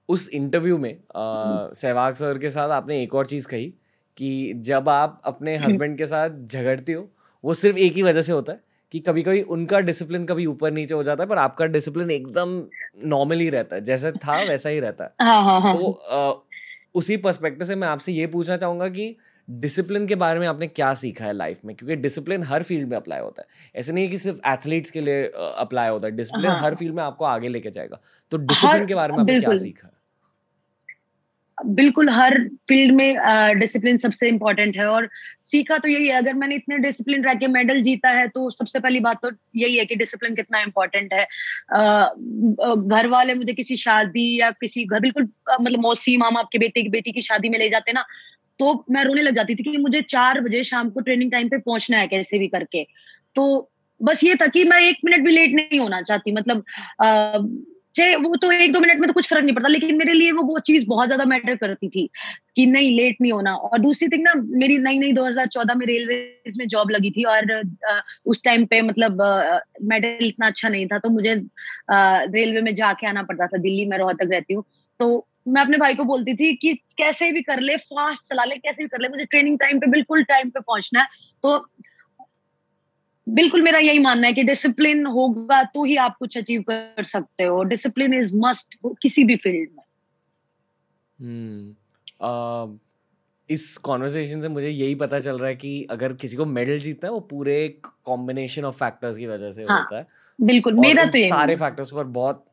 उस इंटरव्यू में हम्म। सहवाग सर के साथ आपने एक और चीज़ कही कि जब आप अपने हस्बैंड के साथ झगड़ती हो वो सिर्फ़ एक ही वजह से होता है कि कभी कभी उनका डिसिप्लिन कभी ऊपर नीचे हो जाता है पर आपका डिसिप्लिन एकदम नॉर्मल ही रहता है। जैसे था वैसा ही रहता है। हाँ, हाँ, हाँ. तो उसी पर्सपेक्टिव से मैं आपसे ये पूछना चाहूँगा कि डिसिप्लिन के बारे में आपने क्या सीखा है लाइफ में? क्योंकि डिसिप्लिन हर फ़ील्ड में अप्लाई होता है। ऐसे नहीं है कि सिर्फ़ एथलीट्स के लिए अप्लाई होता है। डिसिप्लिन हाँ. हर फ़ील्ड में आपको आगे लेके जाएगा। तो डिसिप्लिन के बारे में आपने क्या सीखा बिल्कुल हर फ़ील्ड में डिसिप्लिन uh, सबसे इम्पोर्टेंट है। और सीखा तो यही है अगर मैंने इतने डिसिप्लिन रह के मेडल जीता है तो सबसे पहली बात तो यही है कि डिसिप्लिन कितना इम्पोर्टेंट है। घर वाले मुझे किसी शादी या किसी घर बिल्कुल uh, मतलब मौसी मामा आपके बेटे की बेटी की शादी में ले जाते ना तो मैं रोने लग जाती थी कि मुझे चार बजे शाम को ट्रेनिंग टाइम पे पहुँचना है कैसे भी करके। तो बस ये था कि मैं एक मिनट भी लेट नहीं होना चाहती मतलब चाहे वो तो एक दो मिनट में तो कुछ फ़र्क नहीं पड़ता, लेकिन मेरे लिए वो वो चीज़ बहुत ज़्यादा मैटर करती थी कि नहीं लेट नहीं होना। और दूसरी थिंग ना, मेरी नई नई 2014 में रेलवे में जॉब लगी थी और उस टाइम पे मतलब मेडल इतना अच्छा नहीं था तो मुझे रेलवे में जाके आना पड़ता था, दिल्ली में रोहतक रहती हूँ। तो मैं अपने भाई को बोलती थी कि कैसे भी कर ले फास्ट चला ले कैसे भी कर ले मुझे ट्रेनिंग टाइम पे बिल्कुल टाइम पे पहुँचना है। तो बिल्कुल मेरा यही मानना है कि डिसिप्लिन होगा तो ही आप कुछ अचीव कर सकते हो। डिसिप्लिन इज़ मस्ट किसी भी फ़ील्ड में। hmm. uh, इस कॉन्वर्सेशन से मुझे यही पता चल रहा है कि अगर किसी को मेडल जीतना है वो पूरे एक कॉम्बिनेशन ऑफ़ फैक्टर्स की वजह से हाँ, होता है। बिल्कुल मेरा तो सारे फैक्टर्स पर बहुत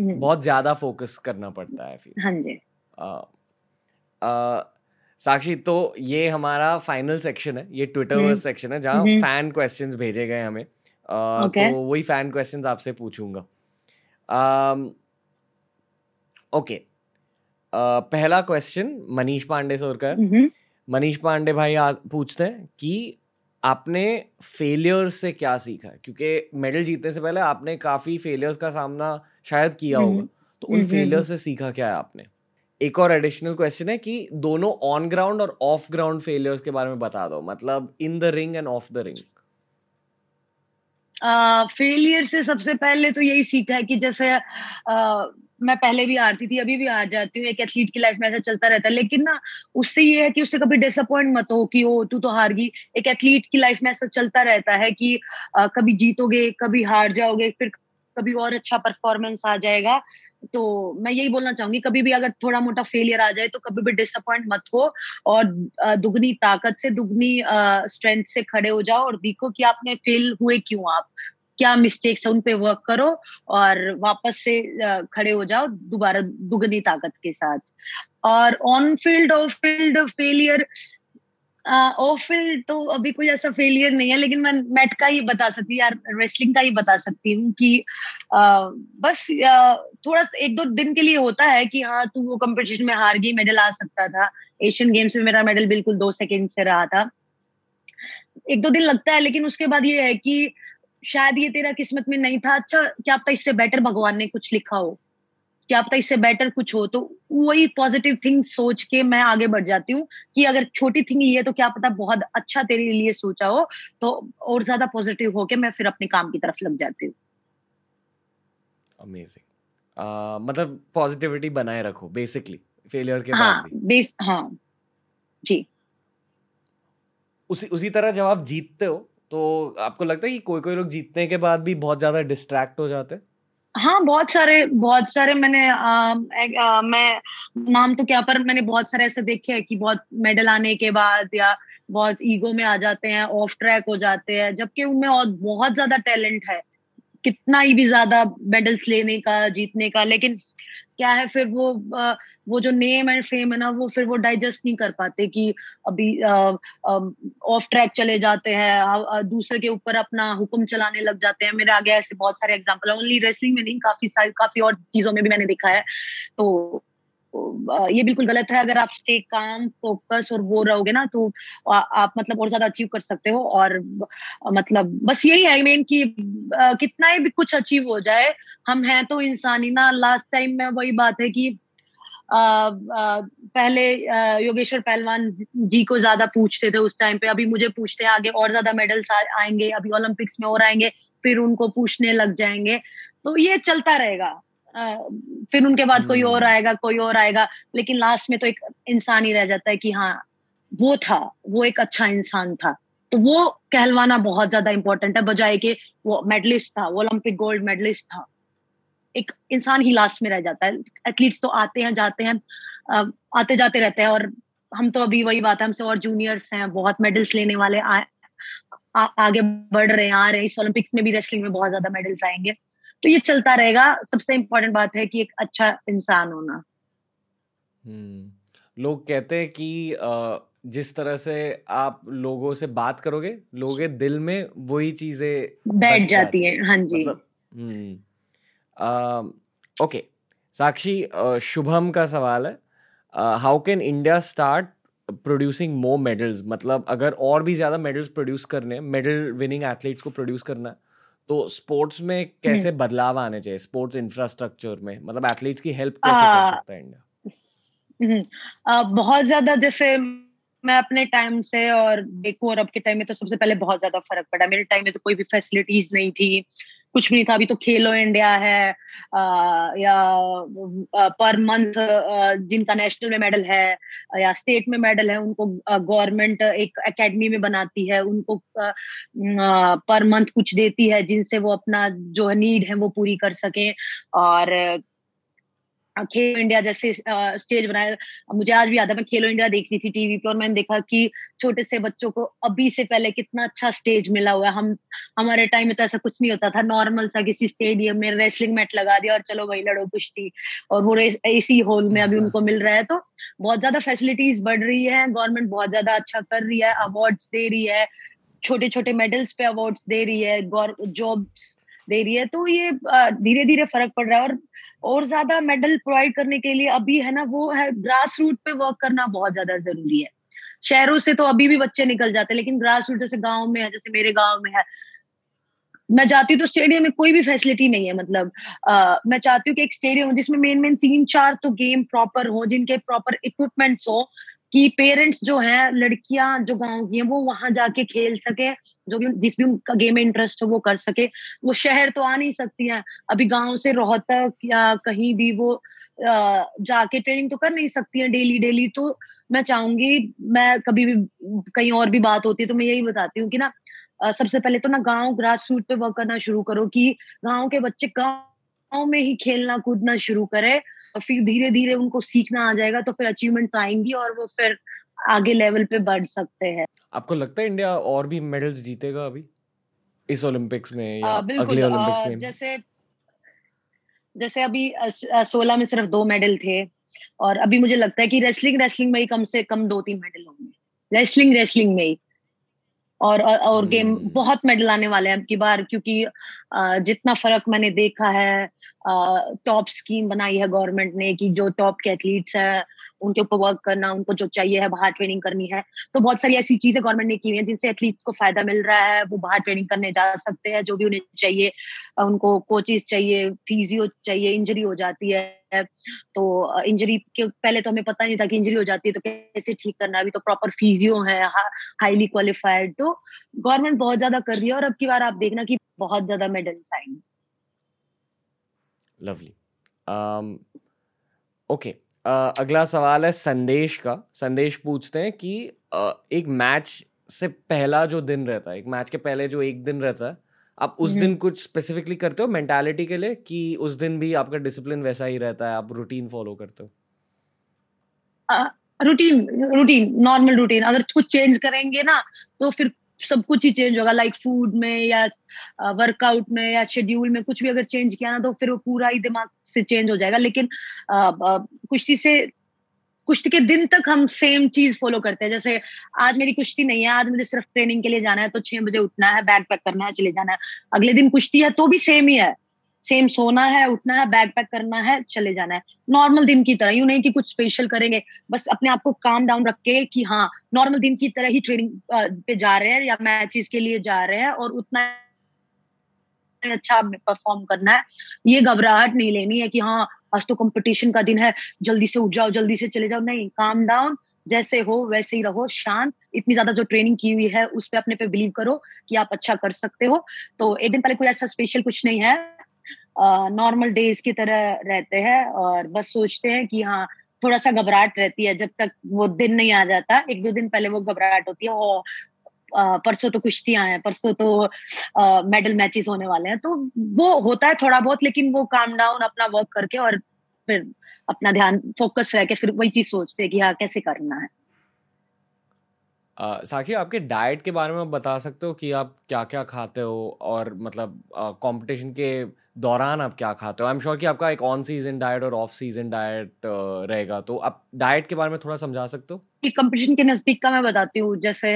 बहुत ज़्यादा फोकस करना पड़ता है फिर। हाँ जी। साक्षी तो ये हमारा फाइनल सेक्शन है ये ट्विटर वर्स सेक्शन है जहाँ फ़ैन क्वेश्चंस भेजे गए हमें। uh, okay. तो वही फ़ैन क्वेश्चंस आपसे पूछूँगा। ओके uh, पहला क्वेश्चन मनीष पांडे सर का मनीष पांडे भाई आज पूछते हैं कि आपने फेलियर्स से क्या सीखा क्योंकि मेडल जीतने से पहले आपने काफ़ी फेलियर्स का सामना शायद किया होगा। तो उन फेलियर्स से सीखा क्या है आपने? एक और एडिशनल क्वेश्चन है कि दोनों ऑन ग्राउंड और ऑफ़ ग्राउंड फेलियर्स के बारे में बता दो। मतलब in the ring and off the ring failure से सबसे पहले तो यही सीखा है कि जैसे uh, मैं पहले भी हारती थी अभी भी हार जाती हूँ एक एथलीट की लाइफ में ऐसा चलता रहता है। लेकिन ना उससे ये है कि उससे कभी डिसअपॉइंट मत हो कि ओ तू तो हार गई एक एथलीट की लाइफ में ऐसा चलता रहता है कि uh, कभी जीतोगे कभी हार जाओगे फिर कभी और अच्छा परफॉर्मेंस आ जाएगा। तो मैं यही बोलना चाहूँगी कभी भी अगर थोड़ा मोटा फेलियर आ जाए तो कभी भी डिसअपॉइंट मत हो और दुगनी ताकत से दुगनी स्ट्रेंथ से खड़े हो जाओ और देखो कि आपने फेल हुए क्यों आप। क्या मिस्टेक्स है उन पे वर्क करो और वापस से खड़े हो जाओ दोबारा दुगनी ताकत के साथ। और on field off field failure off field तो अभी कोई ऐसा फेलियर नहीं है लेकिन मैं मैट का ही बता सकती यार रेसलिंग का ही बता सकती हूँ कि आ, बस आ, थोड़ा एक दो दिन के लिए होता है कि हाँ तू वो कंपटीशन में हार गई मेडल आ सकता था। एशियन गेम्स में मेरा मेडल बिल्कुल दो सेकेंड से रहा था। एक दो दिन लगता है लेकिन उसके बाद ये है कि शायद ये तेरा किस्मत में नहीं था। अच्छा क्या पता इससे बेटर भगवान ने कुछ लिखा हो? क्या पता इससे बेटर कुछ हो? तो वही पॉजिटिव थिंग सोच के मैं आगे बढ़ जाती हूँ कि अगर छोटी थिंग ली है तो क्या पता बहुत अच्छा तेरे लिए सोचा हो। तो और ज़्यादा पॉजिटिव होके मैं फिर अपने काम की तरफ़ लग जाती हूँ। अमेजिंग uh, मतलब पॉजिटिविटी बनाए रखो बेसिकली फेलियर के हाँ, बाद भी। बेस हाँ जी। उसी उसी तरह जब आप जीतते हो तो आपको लगता है कि कोई कोई लोग जीतने के बाद भी बहुत ज़्यादा डिस्ट्रैक्ट हो जाते हैं? हाँ बहुत सारे बहुत सारे मैंने आ, आ, मैं नाम तो क्या पर मैंने बहुत सारे ऐसे देखे हैं कि बहुत मेडल आने के बाद या बहुत ईगो में आ जाते हैं ऑफ़ ट्रैक हो जाते हैं जबकि उनमें और बहुत ज़्यादा टैलेंट है। कितना ही भी ज़्यादा मेडल्स लेने का जीतने का लेकिन क्या है फिर वो वो जो नेम एंड फेम है ना, वो फिर वो डाइजेस्ट नहीं कर पाते कि अभी ऑफ़ ट्रैक चले जाते हैं दूसरे के ऊपर अपना हुक्म चलाने लग जाते हैं। मेरे आगे ऐसे बहुत सारे एग्ज़ाम्पल ओनली रेसलिंग में नहीं, काफ़ी सारी, काफ़ी और चीज़ों में भी मैंने देखा है। तो ये बिल्कुल गलत है। अगर आप स्टे काम फोकस और वो रहोगे ना तो आप मतलब और ज़्यादा अचीव कर सकते हो। और मतलब बस यही है मेन कि कितना ही भी कुछ अचीव हो जाए, हम हैं तो इंसान ही ना। लास्ट टाइम में वही बात है कि पहले योगेश्वर पहलवान जी को ज़्यादा पूछते थे उस टाइम पे अभी मुझे पूछते हैं आगे और ज़्यादा मेडल्स आएँगे अभी ओलंपिक्स में और आएँगे फिर उनको पूछने लग जाएँगे। तो ये चलता रहेगा। फिर उनके बाद कोई और हम्म। आएगा कोई और आएगा लेकिन लास्ट में तो एक इंसान ही रह जाता है कि हाँ वो था वो एक अच्छा इंसान था। तो वो कहलवाना बहुत ज़्यादा इंपॉर्टेंट है बजाय के वो मेडलिस्ट था वो ओलंपिक गोल्ड मेडलिस्ट था। एक इंसान ही लास्ट में रह जाता है। एथलीट्स तो आते हैं जाते हैं आते जाते रहते हैं और हम तो अभी वही बात है हमसे और जूनियर्स हैं बहुत मेडल्स लेने वाले आ, आ, आगे बढ़ रहे हैं आ रहे हैं। इस ओलंपिक्स में भी रेसलिंग में बहुत ज़्यादा मेडल्स आएँगे। तो ये चलता रहेगा। सबसे इम्पोर्टेंट बात है कि एक अच्छा इंसान होना। हम्म। लोग कहते हैं कि जिस तरह से आप लोगों से बात करोगे लोगों दिल में वही चीज़ें बैठ जाती हैं। हाँ जी। मतलब हम्म। ओके साक्षी शुभम का सवाल है how can India start producing more medals मतलब अगर और भी ज़्यादा मेडल्स प्रोड्यूस करने हैं मेडल विनिंग एथलीट्स को प्रोड्यूस करना तो स्पोर्ट्स में कैसे। बदलाव आने चाहिए स्पोर्ट्स इंफ्रास्ट्रक्चर में मतलब एथलीट्स की हेल्प कैसे कर सकता है इंडिया बहुत ज़्यादा जैसे मैं अपने टाइम से और देखो और अब के टाइम में तो सबसे पहले बहुत ज़्यादा फ़र्क पड़ा। मेरे टाइम में तो कोई भी फैसिलिटीज़ नहीं थी कुछ भी नहीं था। अभी तो खेलो इंडिया है आ, या आ, पर मंथ जिनका नेशनल में मेडल है या स्टेट में मेडल है उनको गवर्नमेंट एक एकेडमी में बनाती है उनको आ, पर मंथ कुछ देती है जिनसे वो अपना जो नीड है वो पूरी कर सके। और खेलो इंडिया जैसे स्टेज बनाया। मुझे आज भी याद है मैं खेलो इंडिया देख रही थी टीवी पे और मैंने देखा कि छोटे से बच्चों को अभी से पहले कितना अच्छा स्टेज मिला हुआ है। हम हमारे टाइम में तो ऐसा कुछ नहीं होता था। नॉर्मल सा किसी स्टेडियम में रेसलिंग मैट लगा दिया और चलो वही लड़ो कुश्ती और वो एसी हॉल में अभी उनको मिल रहा है। तो बहुत ज़्यादा फैसिलिटीज़ बढ़ रही है। गवर्नमेंट बहुत ज़्यादा अच्छा कर रही है। अवार्ड्स दे रही है। छोटे छोटे मेडल्स पे अवार्ड्स दे रही है। जॉब्स दे रही है। तो ये धीरे धीरे फ़र्क पड़ रहा है और और ज़्यादा मेडल प्रोवाइड करने के लिए अभी है ना वो है ग्रास रूट पे वर्क करना बहुत ज़्यादा ज़रूरी है। शहरों से तो अभी भी बच्चे निकल जाते हैं लेकिन ग्रास रूट जैसे गाँव में है जैसे मेरे गाँव में है मैं जाती हूँ तो स्टेडियम में कोई भी फैसिलिटी नहीं है मतलब आ, मैं चाहती हूँ कि एक स्टेडियम हो जिसमें मेन मेन तीन चार तो गेम प्रॉपर हो जिनके प्रॉपर इक्विपमेंट्स हो कि पेरेंट्स जो हैं, लड़कियाँ जो गाँव की हैं, वो वहाँ जाके खेल सके, जो भी जिस भी उनका गेम में इंटरेस्ट हो, वो कर सके। वो शहर तो आ नहीं सकती हैं। अभी गाँव से रोहतक या कहीं भी वो जाके ट्रेनिंग तो कर नहीं सकती हैं डेली डेली तो मैं चाहूँगी, मैं कभी भी, कहीं और भी बात होती है तो मैं यही बताती हूँ कि ना सबसे पहले तो ना गाँव ग्रास रूट पे वर्क करना शुरू करो कि गाँव के बच्चे गाँव में ही खेलना कूदना शुरू करे। और फिर धीरे धीरे उनको सीखना आ जाएगा तो फिर अचीवमेंट्स आएँगी और वो फिर आगे लेवल पे बढ़ सकते हैं। आपको लगता है इंडिया और भी मेडल्स जीतेगा अभी? इस ओलंपिक्स में या आ, अगले ओलंपिक्स में? जैसे जैसे अभी सोलह में सिर्फ़ दो मेडल थे और अभी मुझे लगता है कि रेसलिंग रेसलिंग में ही कम से कम दो तीन मेडल होंगे। रेसलिंग रेसलिंग में ही। और और गेम hmm. बहुत मेडल आने वाले हैं अब की बार क्योंकि जितना फ़र्क मैंने देखा है टॉप स्कीम बनाई है गवर्नमेंट ने कि जो टॉप के एथलीट्स हैं, उनके ऊपर वर्क करना, उनको जो चाहिए है, बाहर ट्रेनिंग करनी है। तो बहुत सारी ऐसी चीज़ें गवर्नमेंट ने की हुई है जिनसे एथलीट्स को फ़ायदा मिल रहा है। वो बाहर ट्रेनिंग करने जा सकते हैं, जो भी उन्हें चाहिए। उनको कोचिज चाहिए फिजियो चाहिए इंजरी हो जाती है। तो इंजरी के पहले तो हमें पता नहीं था कि इंजरी हो जाती है तो कैसे ठीक करना अभी तो प्रॉपर फिजियो है हाईली क्वालिफाइड तो गवर्नमेंट बहुत ज़्यादा कर रही है और अब की बार आप देखना कि बहुत ज़्यादा मेडल्स आएँगे लवली ओके अगला सवाल है संदेश का। संदेश पूछते हैं कि uh, एक मैच से पहला जो दिन रहता है एक मैच के पहले जो एक दिन रहता है आप उस दिन कुछ स्पेसिफिकली करते हो मेंटालिटी के लिए कि उस दिन भी आपका डिसिप्लिन वैसा ही रहता है आप रूटीन फॉलो करते हो? रूटीन रूटीन नॉर्मल रूटीन अगर कुछ चेंज करेंगे ना तो फिर सब कुछ ही चेंज होगा लाइक फ़ूड में या वर्कआउट में या शेड्यूल में कुछ भी अगर चेंज किया ना तो फिर वो पूरा ही दिमाग से चेंज हो जाएगा। लेकिन कुश्ती से, कुश्ती के दिन तक हम सेम चीज़ फॉलो करते हैं। जैसे आज मेरी कुश्ती नहीं है, आज मुझे सिर्फ़ ट्रेनिंग के लिए जाना है तो छह बजे उठना है बैग पैक करना है, चले जाना है। अगले दिन कुश्ती है तो भी सेम ही है। सेम सोना है, उठना है बैग पैक करना है, चले जाना है। नॉर्मल दिन की तरह, यूँ नहीं कि कुछ स्पेशल करेंगे, बस अपने आप को काम डाउन रख के कि हाँ नॉर्मल दिन की तरह ही ट्रेनिंग पे जा रहे हैं या मैचेस के लिए जा रहे हैं और उतना अच्छा परफॉर्म करना है। ये घबराहट नहीं लेनी है कि हाँ आज तो कंपटीशन का दिन है, जल्दी से उठ जाओ, जल्दी से चले जाओ। नहीं काम डाउन जैसे हो वैसे ही रहो, शांत। इतनी ज़्यादा जो ट्रेनिंग की हुई है, उस पर अपने पे बिलीव करो कि आप अच्छा कर सकते हो। तो एक दिन पहले कोई ऐसा स्पेशल कुछ नहीं है। नॉर्मल डेज़ की तरह रहते हैं और बस सोचते हैं कि हाँ थोड़ा सा घबराहट रहती है जब तक वो दिन नहीं आ जाता। एक दो दिन पहले वो घबराहट होती है और परसों तो कुश्तियाँ हैं, परसों तो मेडल मैचेस होने वाले हैं। तो वो होता है थोड़ा बहुत, लेकिन वो काम डाउन अपना वर्क करके और फिर अपना ध्यान फोकस रह के फिर वही चीज़ सोचते हैं कि हाँ कैसे करना है। साखी, आपके डाइट के बारे में बता सकते हो कि आप क्या क्या खाते हो? और मतलब कंपटीशन के दौरान आप क्या खाते हो? आई एम श्योर कि आपका एक ऑन सीज़न डाइट और ऑफ़ सीज़न डाइट रहेगा। तो आप डाइट के बारे में थोड़ा समझा सकते हो? कंपटीशन के नज़दीक का मैं बताती हूँ। जैसे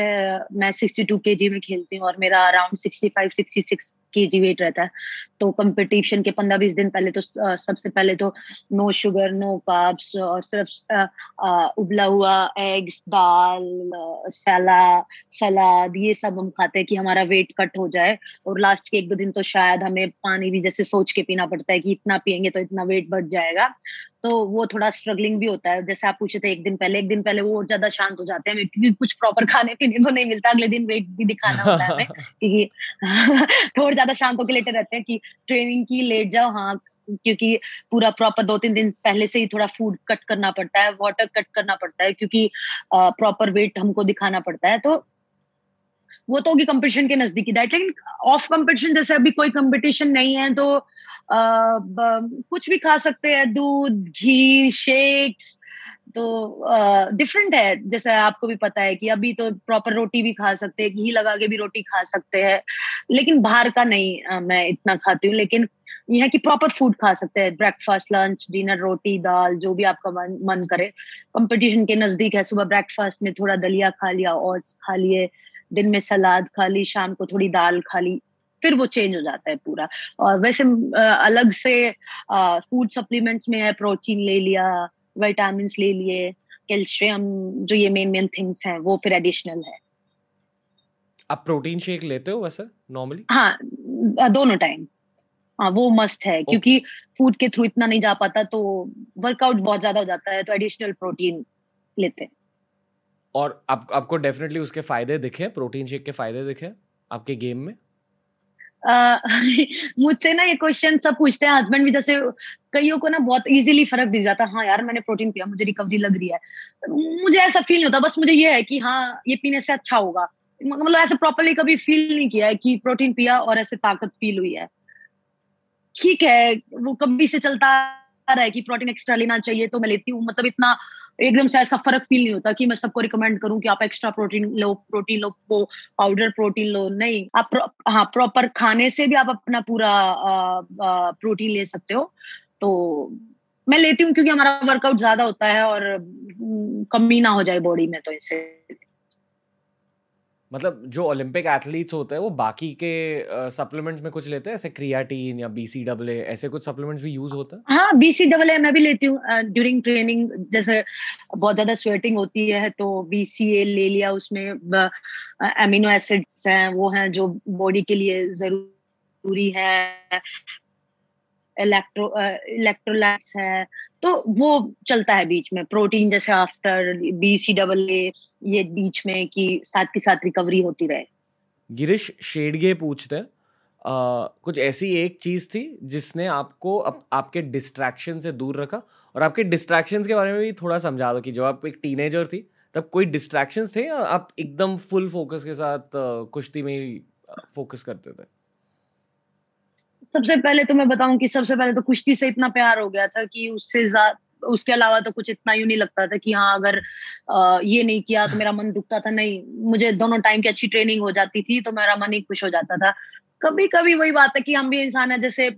मैं 62 केजी में खेलती हूँ और मेरा अराउंड 65 66 केजी वेट रहता है। तो कंपटीशन के पंद्रह बीस दिन पहले तो सबसे पहले तो नो शुगर नो कार्ब्स और सिर्फ़ उबला हुआ एग्स दाल सला, सलाद, ये सब हम खाते हैं कि हमारा वेट कट हो जाए। और लास्ट के एक दो दिन तो शायद हमें पानी भी जैसे सोच के पीना पड़ता है कि इतना पियेंगे तो इतना वेट बढ़ जाएगा। तो वो थोड़ा स्ट्रगलिंग भी होता है। जैसे आप पूछे थे एक दिन पहले एक दिन पहले वो और ज़्यादा शांत हो जाते हैं। क्योंकि कुछ प्रॉपर खाने पीने को नहीं मिलता। अगले दिन वेट भी दिखाना होता है हमें क्योंकि थोड़ा ज़्यादा शांत होकर लेटे रहते हैं कि ट्रेनिंग की लेट जाओ। हाँ क्योंकि पूरा प्रॉपर दो तीन दिन पहले से ही थोड़ा फ़ूड कट करना पड़ता है वाटर कट करना पड़ता है क्योंकि प्रॉपर वेट हमको दिखाना पड़ता है। तो वो तो होगी कंपटीशन के नजदीकी डाइट लेकिन ऑफ़ कंपटीशन जैसे अभी कोई कंपटीशन नहीं है तो आ, कुछ भी खा सकते हैं दूध घी शेक्स तो डिफरेंट है। जैसे आपको भी पता है कि अभी तो प्रॉपर रोटी भी खा सकते हैं घी लगा के भी रोटी खा सकते हैं लेकिन बाहर का नहीं आ, मैं इतना खाती हूँ। लेकिन यह कि प्रॉपर फ़ूड खा सकते हैं ब्रेकफास्ट लंच डिनर रोटी दाल जो भी आपका मन मन करे। कंपटीशन के नज़दीक है सुबह ब्रेकफास्ट में थोड़ा दलिया खा लिया ओट्स खा लिए दिन में सलाद खा ली शाम को थोड़ी दाल खा ली फिर वो चेंज हो जाता है पूरा। और वैसे अलग से फ़ूड सप्लीमेंट्स में है प्रोटीन ले लिया विटामिन ले लिए कैल्शियम जो ये मेन मेन थिंग्स हैं वो फिर एडिशनल है। आप प्रोटीन शेक लेते हो वैसे नॉर्मली हाँ दोनों टाइम हाँ वो मस्ट है okay. क्योंकि फ़ूड के थ्रू इतना नहीं जा पाता तो वर्कआउट बहुत ज़्यादा हो जाता है तो एडिशनल प्रोटीन लेते हैं। और आप, आपको डेफिनेटली उसके फ़ायदे दिखे प्रोटीन शेक के फ़ायदे दिखे आपके गेम में? मुझसे ना ये क्वेश्चन सब पूछते हैं हस्बैंड भी, जैसे कईयों को ना बहुत इजीली फ़र्क दिख जाता है हाँ यार, मैंने प्रोटीन पिया, मुझे रिकवरी लग रही है। मुझे ऐसा फील नहीं होता, बस मुझे ये है कि हाँ ये पीने से अच्छा होगा। मतलब ऐसे प्रॉपरली कभी फील नहीं किया है कि प्रोटीन पिया और ऐसे ताकत फील हुई है। ठीक है, वो कभी से चलता रहा है कि प्रोटीन एक्स्ट्रा लेना चाहिए तो मैं लेती हूँ मतलब इतना एकदम से ऐसा फ़र्क फील नहीं होता कि मैं सबको रिकमेंड करूँ कि आप एक्स्ट्रा प्रोटीन लो प्रोटीन लो वो पाउडर प्रोटीन लो। नहीं आप हाँ प्रॉपर खाने से भी आप अपना पूरा आ, आ, प्रोटीन ले सकते हो। तो मैं लेती हूँ क्योंकि हमारा वर्कआउट ज़्यादा होता है और कमी ना हो जाए बॉडी में तो इसे। मतलब जो ओलंपिक एथलीट्स होते हैं, वो बाकी के सप्लीमेंट्स में कुछ लेते हैं? ऐसे क्रियाटीन या बीसी डबल ऐसे कुछ सप्लीमेंट्स भी यूज़ होता है? हाँ बीसी डबल मैं भी लेती हूँ ड्यूरिंग ट्रेनिंग जैसे बहुत ज़्यादा स्वेटिंग होती है तो बीसीए ले लिया उसमें एमिनो एसिड्स हैं, वो हैं जो बॉडी के लिए ज़रूरी है। इलेक्ट्रो इलेक्ट्रोलाइट्स है तो वो चलता है बीच में प्रोटीन जैसे after B C double A ये बीच में कि साथ के साथ रिकवरी होती रहे। गिरीश शेडगे पूछते हैं Uh, कुछ ऐसी एक चीज़ थी जिसने आपको अप, आपके डिस्ट्रैक्शन से दूर रखा? और आपके डिस्ट्रैक्शन के बारे में भी थोड़ा समझा दो कि जब आप एक टीनेजर थी तब कोई डिस्ट्रैक्शंस थे या आप एकदम फुल फोकस के साथ uh, कुश्ती में ही फोकस करते थे? सबसे पहले तो मैं बताऊँ कि सबसे पहले तो कुश्ती से इतना प्यार हो गया था कि उससे उसके अलावा तो कुछ इतना यू नहीं लगता था कि हाँ अगर आ, ये नहीं किया तो मेरा मन दुखता था नहीं मुझे दोनों टाइम की अच्छी ट्रेनिंग हो जाती थी तो मेरा मन ही खुश हो जाता था। कभी कभी वही बात है कि हम भी इंसान है जैसे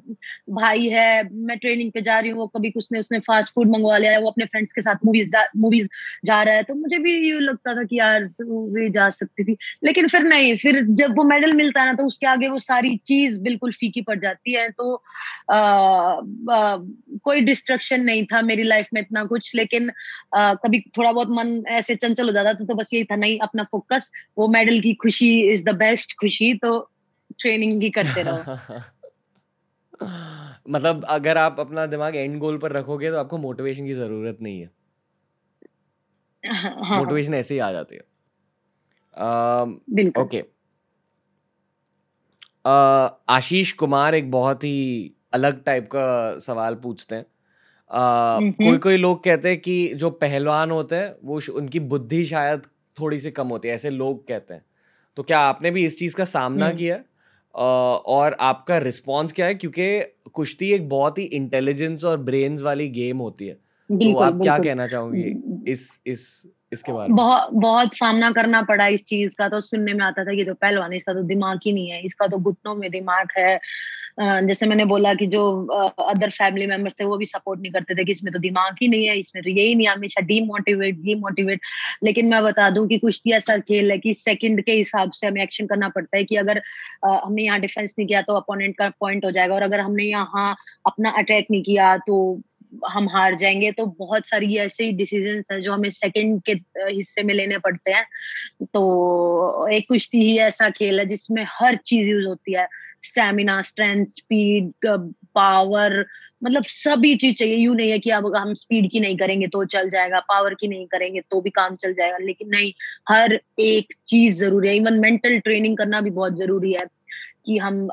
भाई है मैं ट्रेनिंग पे जा रही हूँ वो कभी कुछ ने उसने फास्ट फ़ूड मंगवा लिया है वो अपने फ्रेंड्स के साथ मूवीज़ मूवीज़ जा रहा है तो मुझे भी ये लगता था कि यार तू भी जा सकती थी। लेकिन फिर नहीं फिर जब वो मेडल मिलता है ना तो उसके आगे वो सारी चीज़ बिल्कुल फीकी पड़ जाती है तो आ, आ, कोई डिस्ट्रक्शन नहीं था मेरी लाइफ में इतना कुछ लेकिन आ, कभी थोड़ा बहुत मन ऐसे चंचल हो जाता था तो बस यही था नहीं अपना फोकस वो मेडल की खुशी इज़ द बेस्ट खुशी तो ट्रेनिंग ही करते रहो। मतलब अगर आप अपना दिमाग एंड गोल पर रखोगे तो आपको मोटिवेशन की ज़रूरत नहीं है। मोटिवेशन हाँ। ऐसे ही आ जाती है। ओके आशीष कुमार एक बहुत ही अलग टाइप का सवाल पूछते हैं। कोई कोई लोग कहते हैं कि जो पहलवान होते हैं वो उनकी बुद्धि शायद थोड़ी सी कम होती है ऐसे लोग कहते हैं। तो क्या आपने भी इस चीज़ का सामना हम्म। किया और आपका रिस्पॉन्स क्या है? क्योंकि कुश्ती एक बहुत ही इंटेलिजेंस और ब्रेन्स वाली गेम होती है। तो आप क्या कहना चाहोगी इस इस इसके बारे में? बहुत बहुत सामना करना पड़ा इस चीज़ का। तो सुनने में आता था ये तो पहलवान इसका तो दिमाग ही नहीं है इसका तो घुटनों में दिमाग है। जैसे मैंने बोला कि जो अदर फैमिली मेंबर्स थे, वो भी सपोर्ट नहीं करते थे कि इसमें तो दिमाग ही नहीं है, इसमें तो यही नहीं, हमेशा डीमोटिवेट डीमोटिवेट लेकिन मैं बता दूँ कि कुश्ती ऐसा खेल है कि सेकंड के हिसाब से हमें एक्शन करना पड़ता है कि अगर हमने यहाँ डिफेंस नहीं किया तो अपोनेंट का पॉइंट हो जाएगा। और अगर हमने यहाँ अपना अटैक नहीं किया तो हम हार जाएँगे। तो बहुत सारी ऐसे डिसीज़न है जो हमें सेकंड के हिस्से में लेने पड़ते हैं। तो एक कुश्ती ही ऐसा खेल है जिसमें हर चीज़ यूज़ होती है। स्टेमिना स्ट्रेंथ स्पीड पावर मतलब सभी चीज़ चाहिए। यू नहीं है कि अब हम स्पीड की नहीं करेंगे तो चल जाएगा पावर की नहीं करेंगे तो भी काम चल जाएगा। लेकिन नहीं, हर एक चीज़ ज़रूरी है। इवन मेंटल ट्रेनिंग करना भी बहुत ज़रूरी है कि हम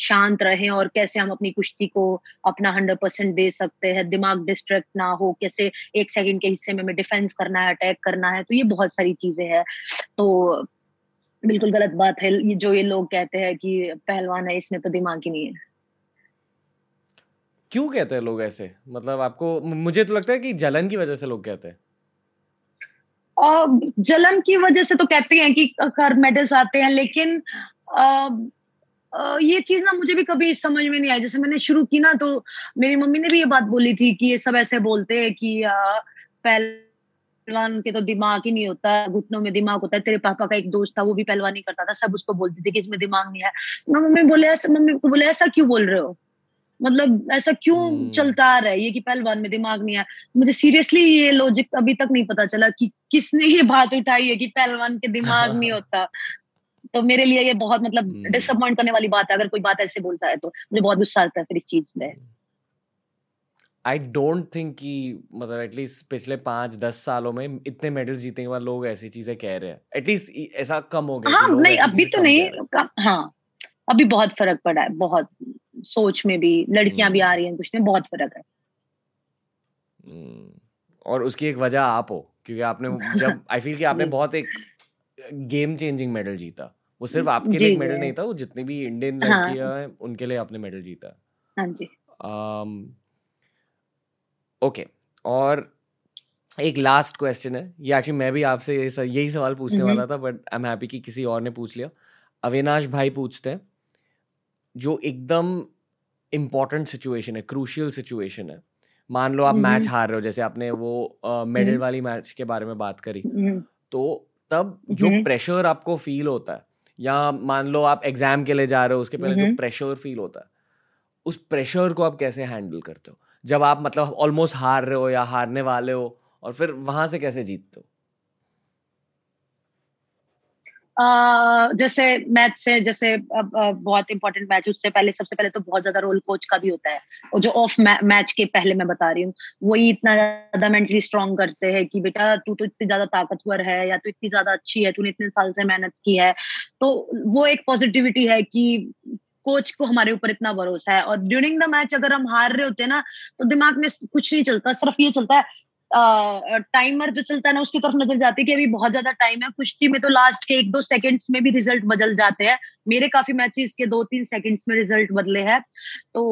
शांत रहें और कैसे हम अपनी कुश्ती को अपना हंड्रेड परसेंट दे सकते हैं। दिमाग डिस्ट्रैक्ट ना हो, कैसे एक सेकंड के हिस्से में हमें डिफेंस करना है अटैक करना है तो ये बहुत सारी चीज़ें हैं। तो बिल्कुल गलत बात है ये जो ये लोग कहते हैं कि पहलवान है इसमें तो दिमाग ही नहीं है। क्यों कहते हैं लोग ऐसे? मतलब आपको मुझे तो लगता है कि जलन की वजह से लोग कहते हैं। जलन की वजह से तो कहते हैं कि कर मेडल्स आते हैं लेकिन ये चीज़ ना मुझे भी कभी समझ में नहीं आई। जैसे मैंने शुरू की ना तो मेरी मम्मी ने भी ये बात बोली थी कि ये सब ऐसे बोलते हैं कि पहलवान के तो दिमाग ही नहीं होता घुटनों में दिमाग होता है तेरे पापा का एक दोस्त था वो भी पहलवानी करता था सब उसको बोलते थे कि इसमें दिमाग नहीं है। मम्मी बोले ऐसा मम्मी को बोले ऐसा क्यों बोल रहे हो? मतलब ऐसा क्यों hmm. चलता आ रहा है ये कि पहलवान में दिमाग नहीं है? मुझे सीरियसली ये लॉजिक अभी तक नहीं पता चला कि किसने ये बात उठाई है कि पहलवान के दिमाग नहीं होता। तो मेरे लिए ये बहुत मतलब डिसअपॉइंट हम्म। करने वाली बात है अगर कोई बात ऐसे बोलता है तो। मुझे बहुत गुस्सा आता है फिर इस चीज़ में। आई डोंट थिंक कि मतलब एटलीस्ट पिछले पाँच दस सालों में इतने मेडल्स जीतने के बाद लोग ऐसी चीज़ें कह रहे हैं। एटलीस्ट ऐसा कम हो गया हाँ नहीं अभी तो नहीं हाँ। अभी बहुत फ़र्क पड़ा है बहुत सोच में भी लड़कियाँ भी आ रही हैं कुछ में बहुत फ़र्क है। हम्म। और उसकी एक वजह आप हो क्योंकि आपने जब आई फील कि आपने बहुत एक गेम चेंजिंग मेडल जीता। वो सिर्फ़ आपके लिए मेडल नहीं था वो जितने भी इंडियन हाँ। लड़कियाँ हैं उनके लिए आपने मेडल जीता। हाँ जी। ओके और एक लास्ट क्वेश्चन है. ये एक्चुअली मैं भी आपसे यही सवाल पूछने वाला था बट आई एम हैप्पी कि किसी और ने पूछ लिया. अविनाश भाई पूछते हैं जो एकदम इम्पोर्टेंट सिचुएशन है क्रूशियल सिचुएशन है. मान लो आप मैच हार रहे हो जैसे आपने वो मेडल वाली मैच के बारे में बात करी. तो तब जो प्रेशर आपको फील होता है या मान लो आप एग्ज़ाम के लिए जा रहे हो उसके पहले जो प्रेशर फील होता है उस प्रेशर को आप कैसे हैंडल करते हो? जब आप मतलब ऑलमोस्ट हार रहे हो या हारने वाले हो और फिर वहाँ से कैसे जीतते हो? Uh, जैसे मैच से जैसे अब बहुत इंपॉर्टेंट मैच उससे पहले सबसे पहले तो बहुत ज़्यादा रोल कोच का भी होता है। और जो ऑफ़ मैच के पहले मैं बता रही हूँ वही इतना ज़्यादा मेंटली स्ट्रांग करते हैं कि बेटा तू तो इतनी ज़्यादा ताकतवर है या तू इतनी ज़्यादा अच्छी है तूने इतने साल से मेहनत की है। तो वो एक पॉजिटिविटी है कि कोच को हमारे ऊपर इतना भरोसा है। और ड्यूरिंग द मैच अगर हम हार रहे होते हैं ना तो दिमाग में कुछ नहीं चलता सिर्फ़ ये चलता है टाइमर जो चलता है ना उसकी तरफ़ नज़र जाती है कि अभी बहुत ज़्यादा टाइम है कुश्ती में तो लास्ट के एक दो सेकंड्स में भी रिज़ल्ट बदल जाते हैं। मेरे काफ़ी मैचेस के दो तीन सेकंड्स में रिज़ल्ट बदले हैं। तो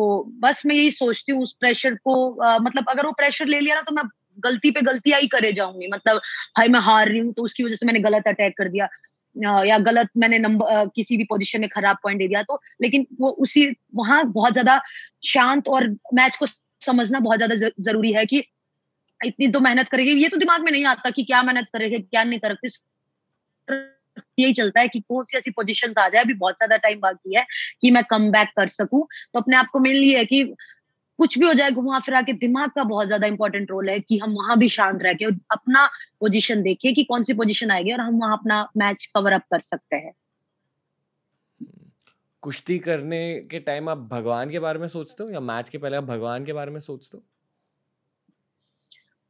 बस मैं यही सोचती हूँ उस प्रेशर को आ, मतलब अगर वो प्रेशर ले लिया ना तो मैं गलती पे गलतियाँ ही करे जाऊँगी। मतलब भाई मैं हार रही हूँ तो उसकी वजह से मैंने गलत अटैक कर दिया। या गलत मैंने नंबर किसी भी पोजीशन में खराब पॉइंट दे दिया तो लेकिन वो उसी, वहाँ बहुत ज़्यादा शांत और मैच को समझना बहुत ज़्यादा ज़रूरी है कि इतनी तो मेहनत करेगी। ये तो दिमाग में नहीं आता कि क्या मेहनत करेगी क्या नहीं करेगी यही चलता है कि कौन सी ऐसी पोजीशन आ जाए। अभी बहुत ज़्यादा टाइम बाकी है कि मैं कम बैक कर सकूँ। तो अपने आप को मेन लिए है कि कुछ भी हो जाए घुमा फिरा के, दिमाग का बहुत ज़्यादा इंपॉर्टेंट रोल है कि हम वहाँ भी शांत रह के अपना पोजिशन देखिए कि कौन सी पोजिशन आएगी और हम वहाँ अपना मैच कवर अप कर सकते हैं। कुश्ती करने के टाइम आप भगवान के बारे में सोचते हो या मैच के पहले आप भगवान के बारे में सोचते हो?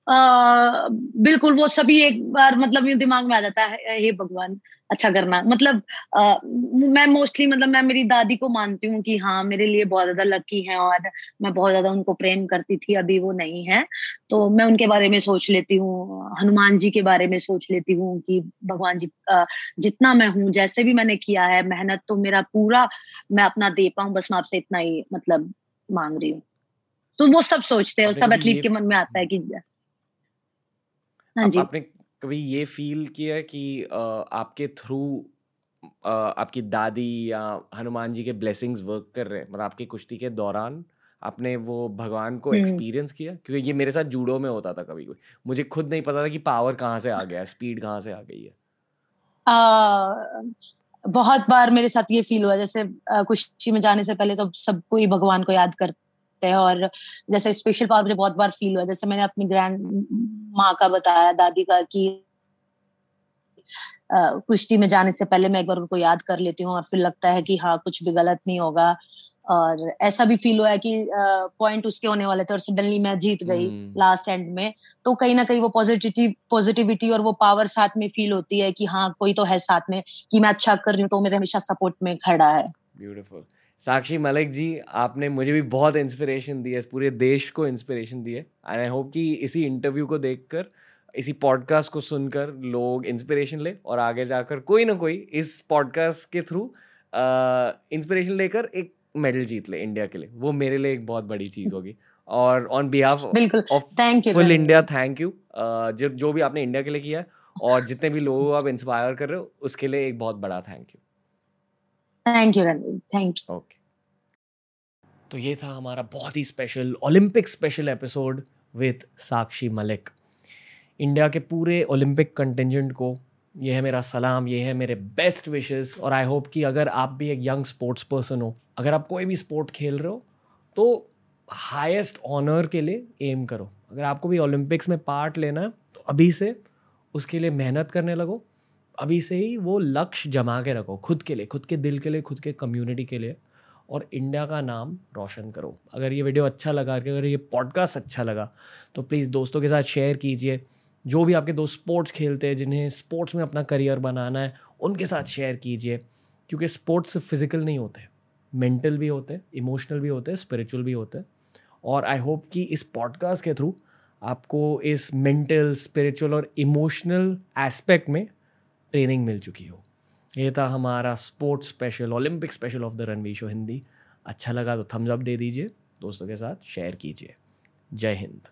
बिल्कुल वो सभी एक बार मतलब ये दिमाग में आ जाता है हे भगवान अच्छा करना। मतलब आ, मैं मोस्टली मतलब मैं मेरी दादी को मानती हूँ कि हाँ मेरे लिए बहुत ज़्यादा लकी है और मैं बहुत ज़्यादा उनको प्रेम करती थी अभी वो नहीं है। तो मैं उनके बारे में सोच लेती हूँ हनुमान जी के बारे में सोच लेती हूँ कि भगवान जी आ, जितना मैं हूँ जैसे भी मैंने किया है मेहनत तो मेरा पूरा मैं अपना दे पाऊँ बस मैं आपसे इतना ही मतलब मांग रही हूँ। तो वो सब सोचते हैं सब एथलीट के मन में आता है कि हाँ जी। आपने कभी ये फील किया कि आपके थ्रू आपकी दादी या हनुमान जी के ब्लेसिंग्स वर्क कर रहे हैं? मतलब आपकी कुश्ती के दौरान आपने वो भगवान को एक्सपीरियंस किया? क्योंकि ये मेरे साथ जूडो में होता था कभी कोई। मुझे खुद नहीं पता था कि पावर कहाँ से आ गया स्पीड कहाँ से आ गई है। आ, बहुत बार मेरे साथ ये फील हुआ जैसे कुश्ती में जाने से पहले तो सब कोई भगवान को याद करते हैं और जैसे स्पेशल पावर मुझे बहुत बार फील हुआ जैसे मैंने अपनी ग्रैंड माँ का बताया दादी का कि कुश्ती में जाने से पहले मैं एक बार उनको याद कर लेती हूँ और फिर लगता है कि हाँ कुछ भी गलत नहीं होगा। और ऐसा भी फील हुआ है कि पॉइंट उसके होने वाले थे और सडनली मैं जीत गई लास्ट एंड में। तो कहीं ना कहीं वो पॉजिटिविटी पॉजिटिविटी और वो पावर साथ में फील होती है कि हाँ कोई तो है साथ में कि मैं अच्छा कर रही हूँ तो मेरे हमेशा सपोर्ट में खड़ा है। ब्यूटीफुल साक्षी मलिक जी आपने मुझे भी बहुत इंस्पिरेशन दी है पूरे देश को इंस्पिरेशन दी है। एंड आई होप कि इसी इंटरव्यू को देखकर इसी पॉडकास्ट को सुनकर लोग इंस्पिरेशन ले और आगे जाकर कोई ना कोई इस पॉडकास्ट के थ्रू इंस्पिरेशन लेकर एक मेडल जीत ले इंडिया के लिए। वो मेरे लिए एक बहुत बड़ी चीज़ होगी। और on behalf of thank you full India thank you जो जो भी आपने इंडिया के लिए किया है और जितने भी लोगों को आप इंस्पायर कर रहे हो उसके लिए एक बहुत बड़ा thank you thank you Ranveer thank you okay तो ये था हमारा बहुत ही special Olympic special episode with Sakshi Malik India के पूरे ओलंपिक कंटिजेंट को, ये है मेरा सलाम, ये है मेरे बेस्ट विशेस और आई होप कि अगर आप भी एक यंग स्पोर्ट्स पर्सन हो, अगर आप कोई भी स्पोर्ट खेल रहे हो तो हाईएस्ट ऑनर के लिए एम करो. अगर आपको भी ओलंपिक्स में पार्ट लेना है तो अभी से उसके लिए मेहनत करने लगो अभी से ही वो लक्ष्य जमा के रखो, खुद के लिए, खुद के दिल के लिए, खुद के कम्युनिटी के लिए। और इंडिया का नाम रोशन करो। अगर ये वीडियो अच्छा लगा अगर ये पॉडकास्ट अच्छा लगा तो प्लीज़ दोस्तों के साथ शेयर कीजिए। जो भी आपके दोस्त स्पोर्ट्स खेलते हैं, जिन्हें स्पोर्ट्स में अपना करियर बनाना है, उनके साथ शेयर कीजिए। क्योंकि स्पोर्ट्स सिर्फ़ फ़िज़िकल नहीं होते मेंटल भी होते इमोशनल भी होते स्पिरिचुअल भी होते और आई होप कि इस पॉडकास्ट के थ्रू आपको इस मेंटल स्पिरिचुअल और इमोशनल एस्पेक्ट में ट्रेनिंग मिल चुकी हो। ये था हमारा sports special Olympic special of the Ranveer show Hindi अच्छा लगा तो थम्स अप दे दीजिए दोस्तों के साथ शेयर कीजिए। जय हिंद।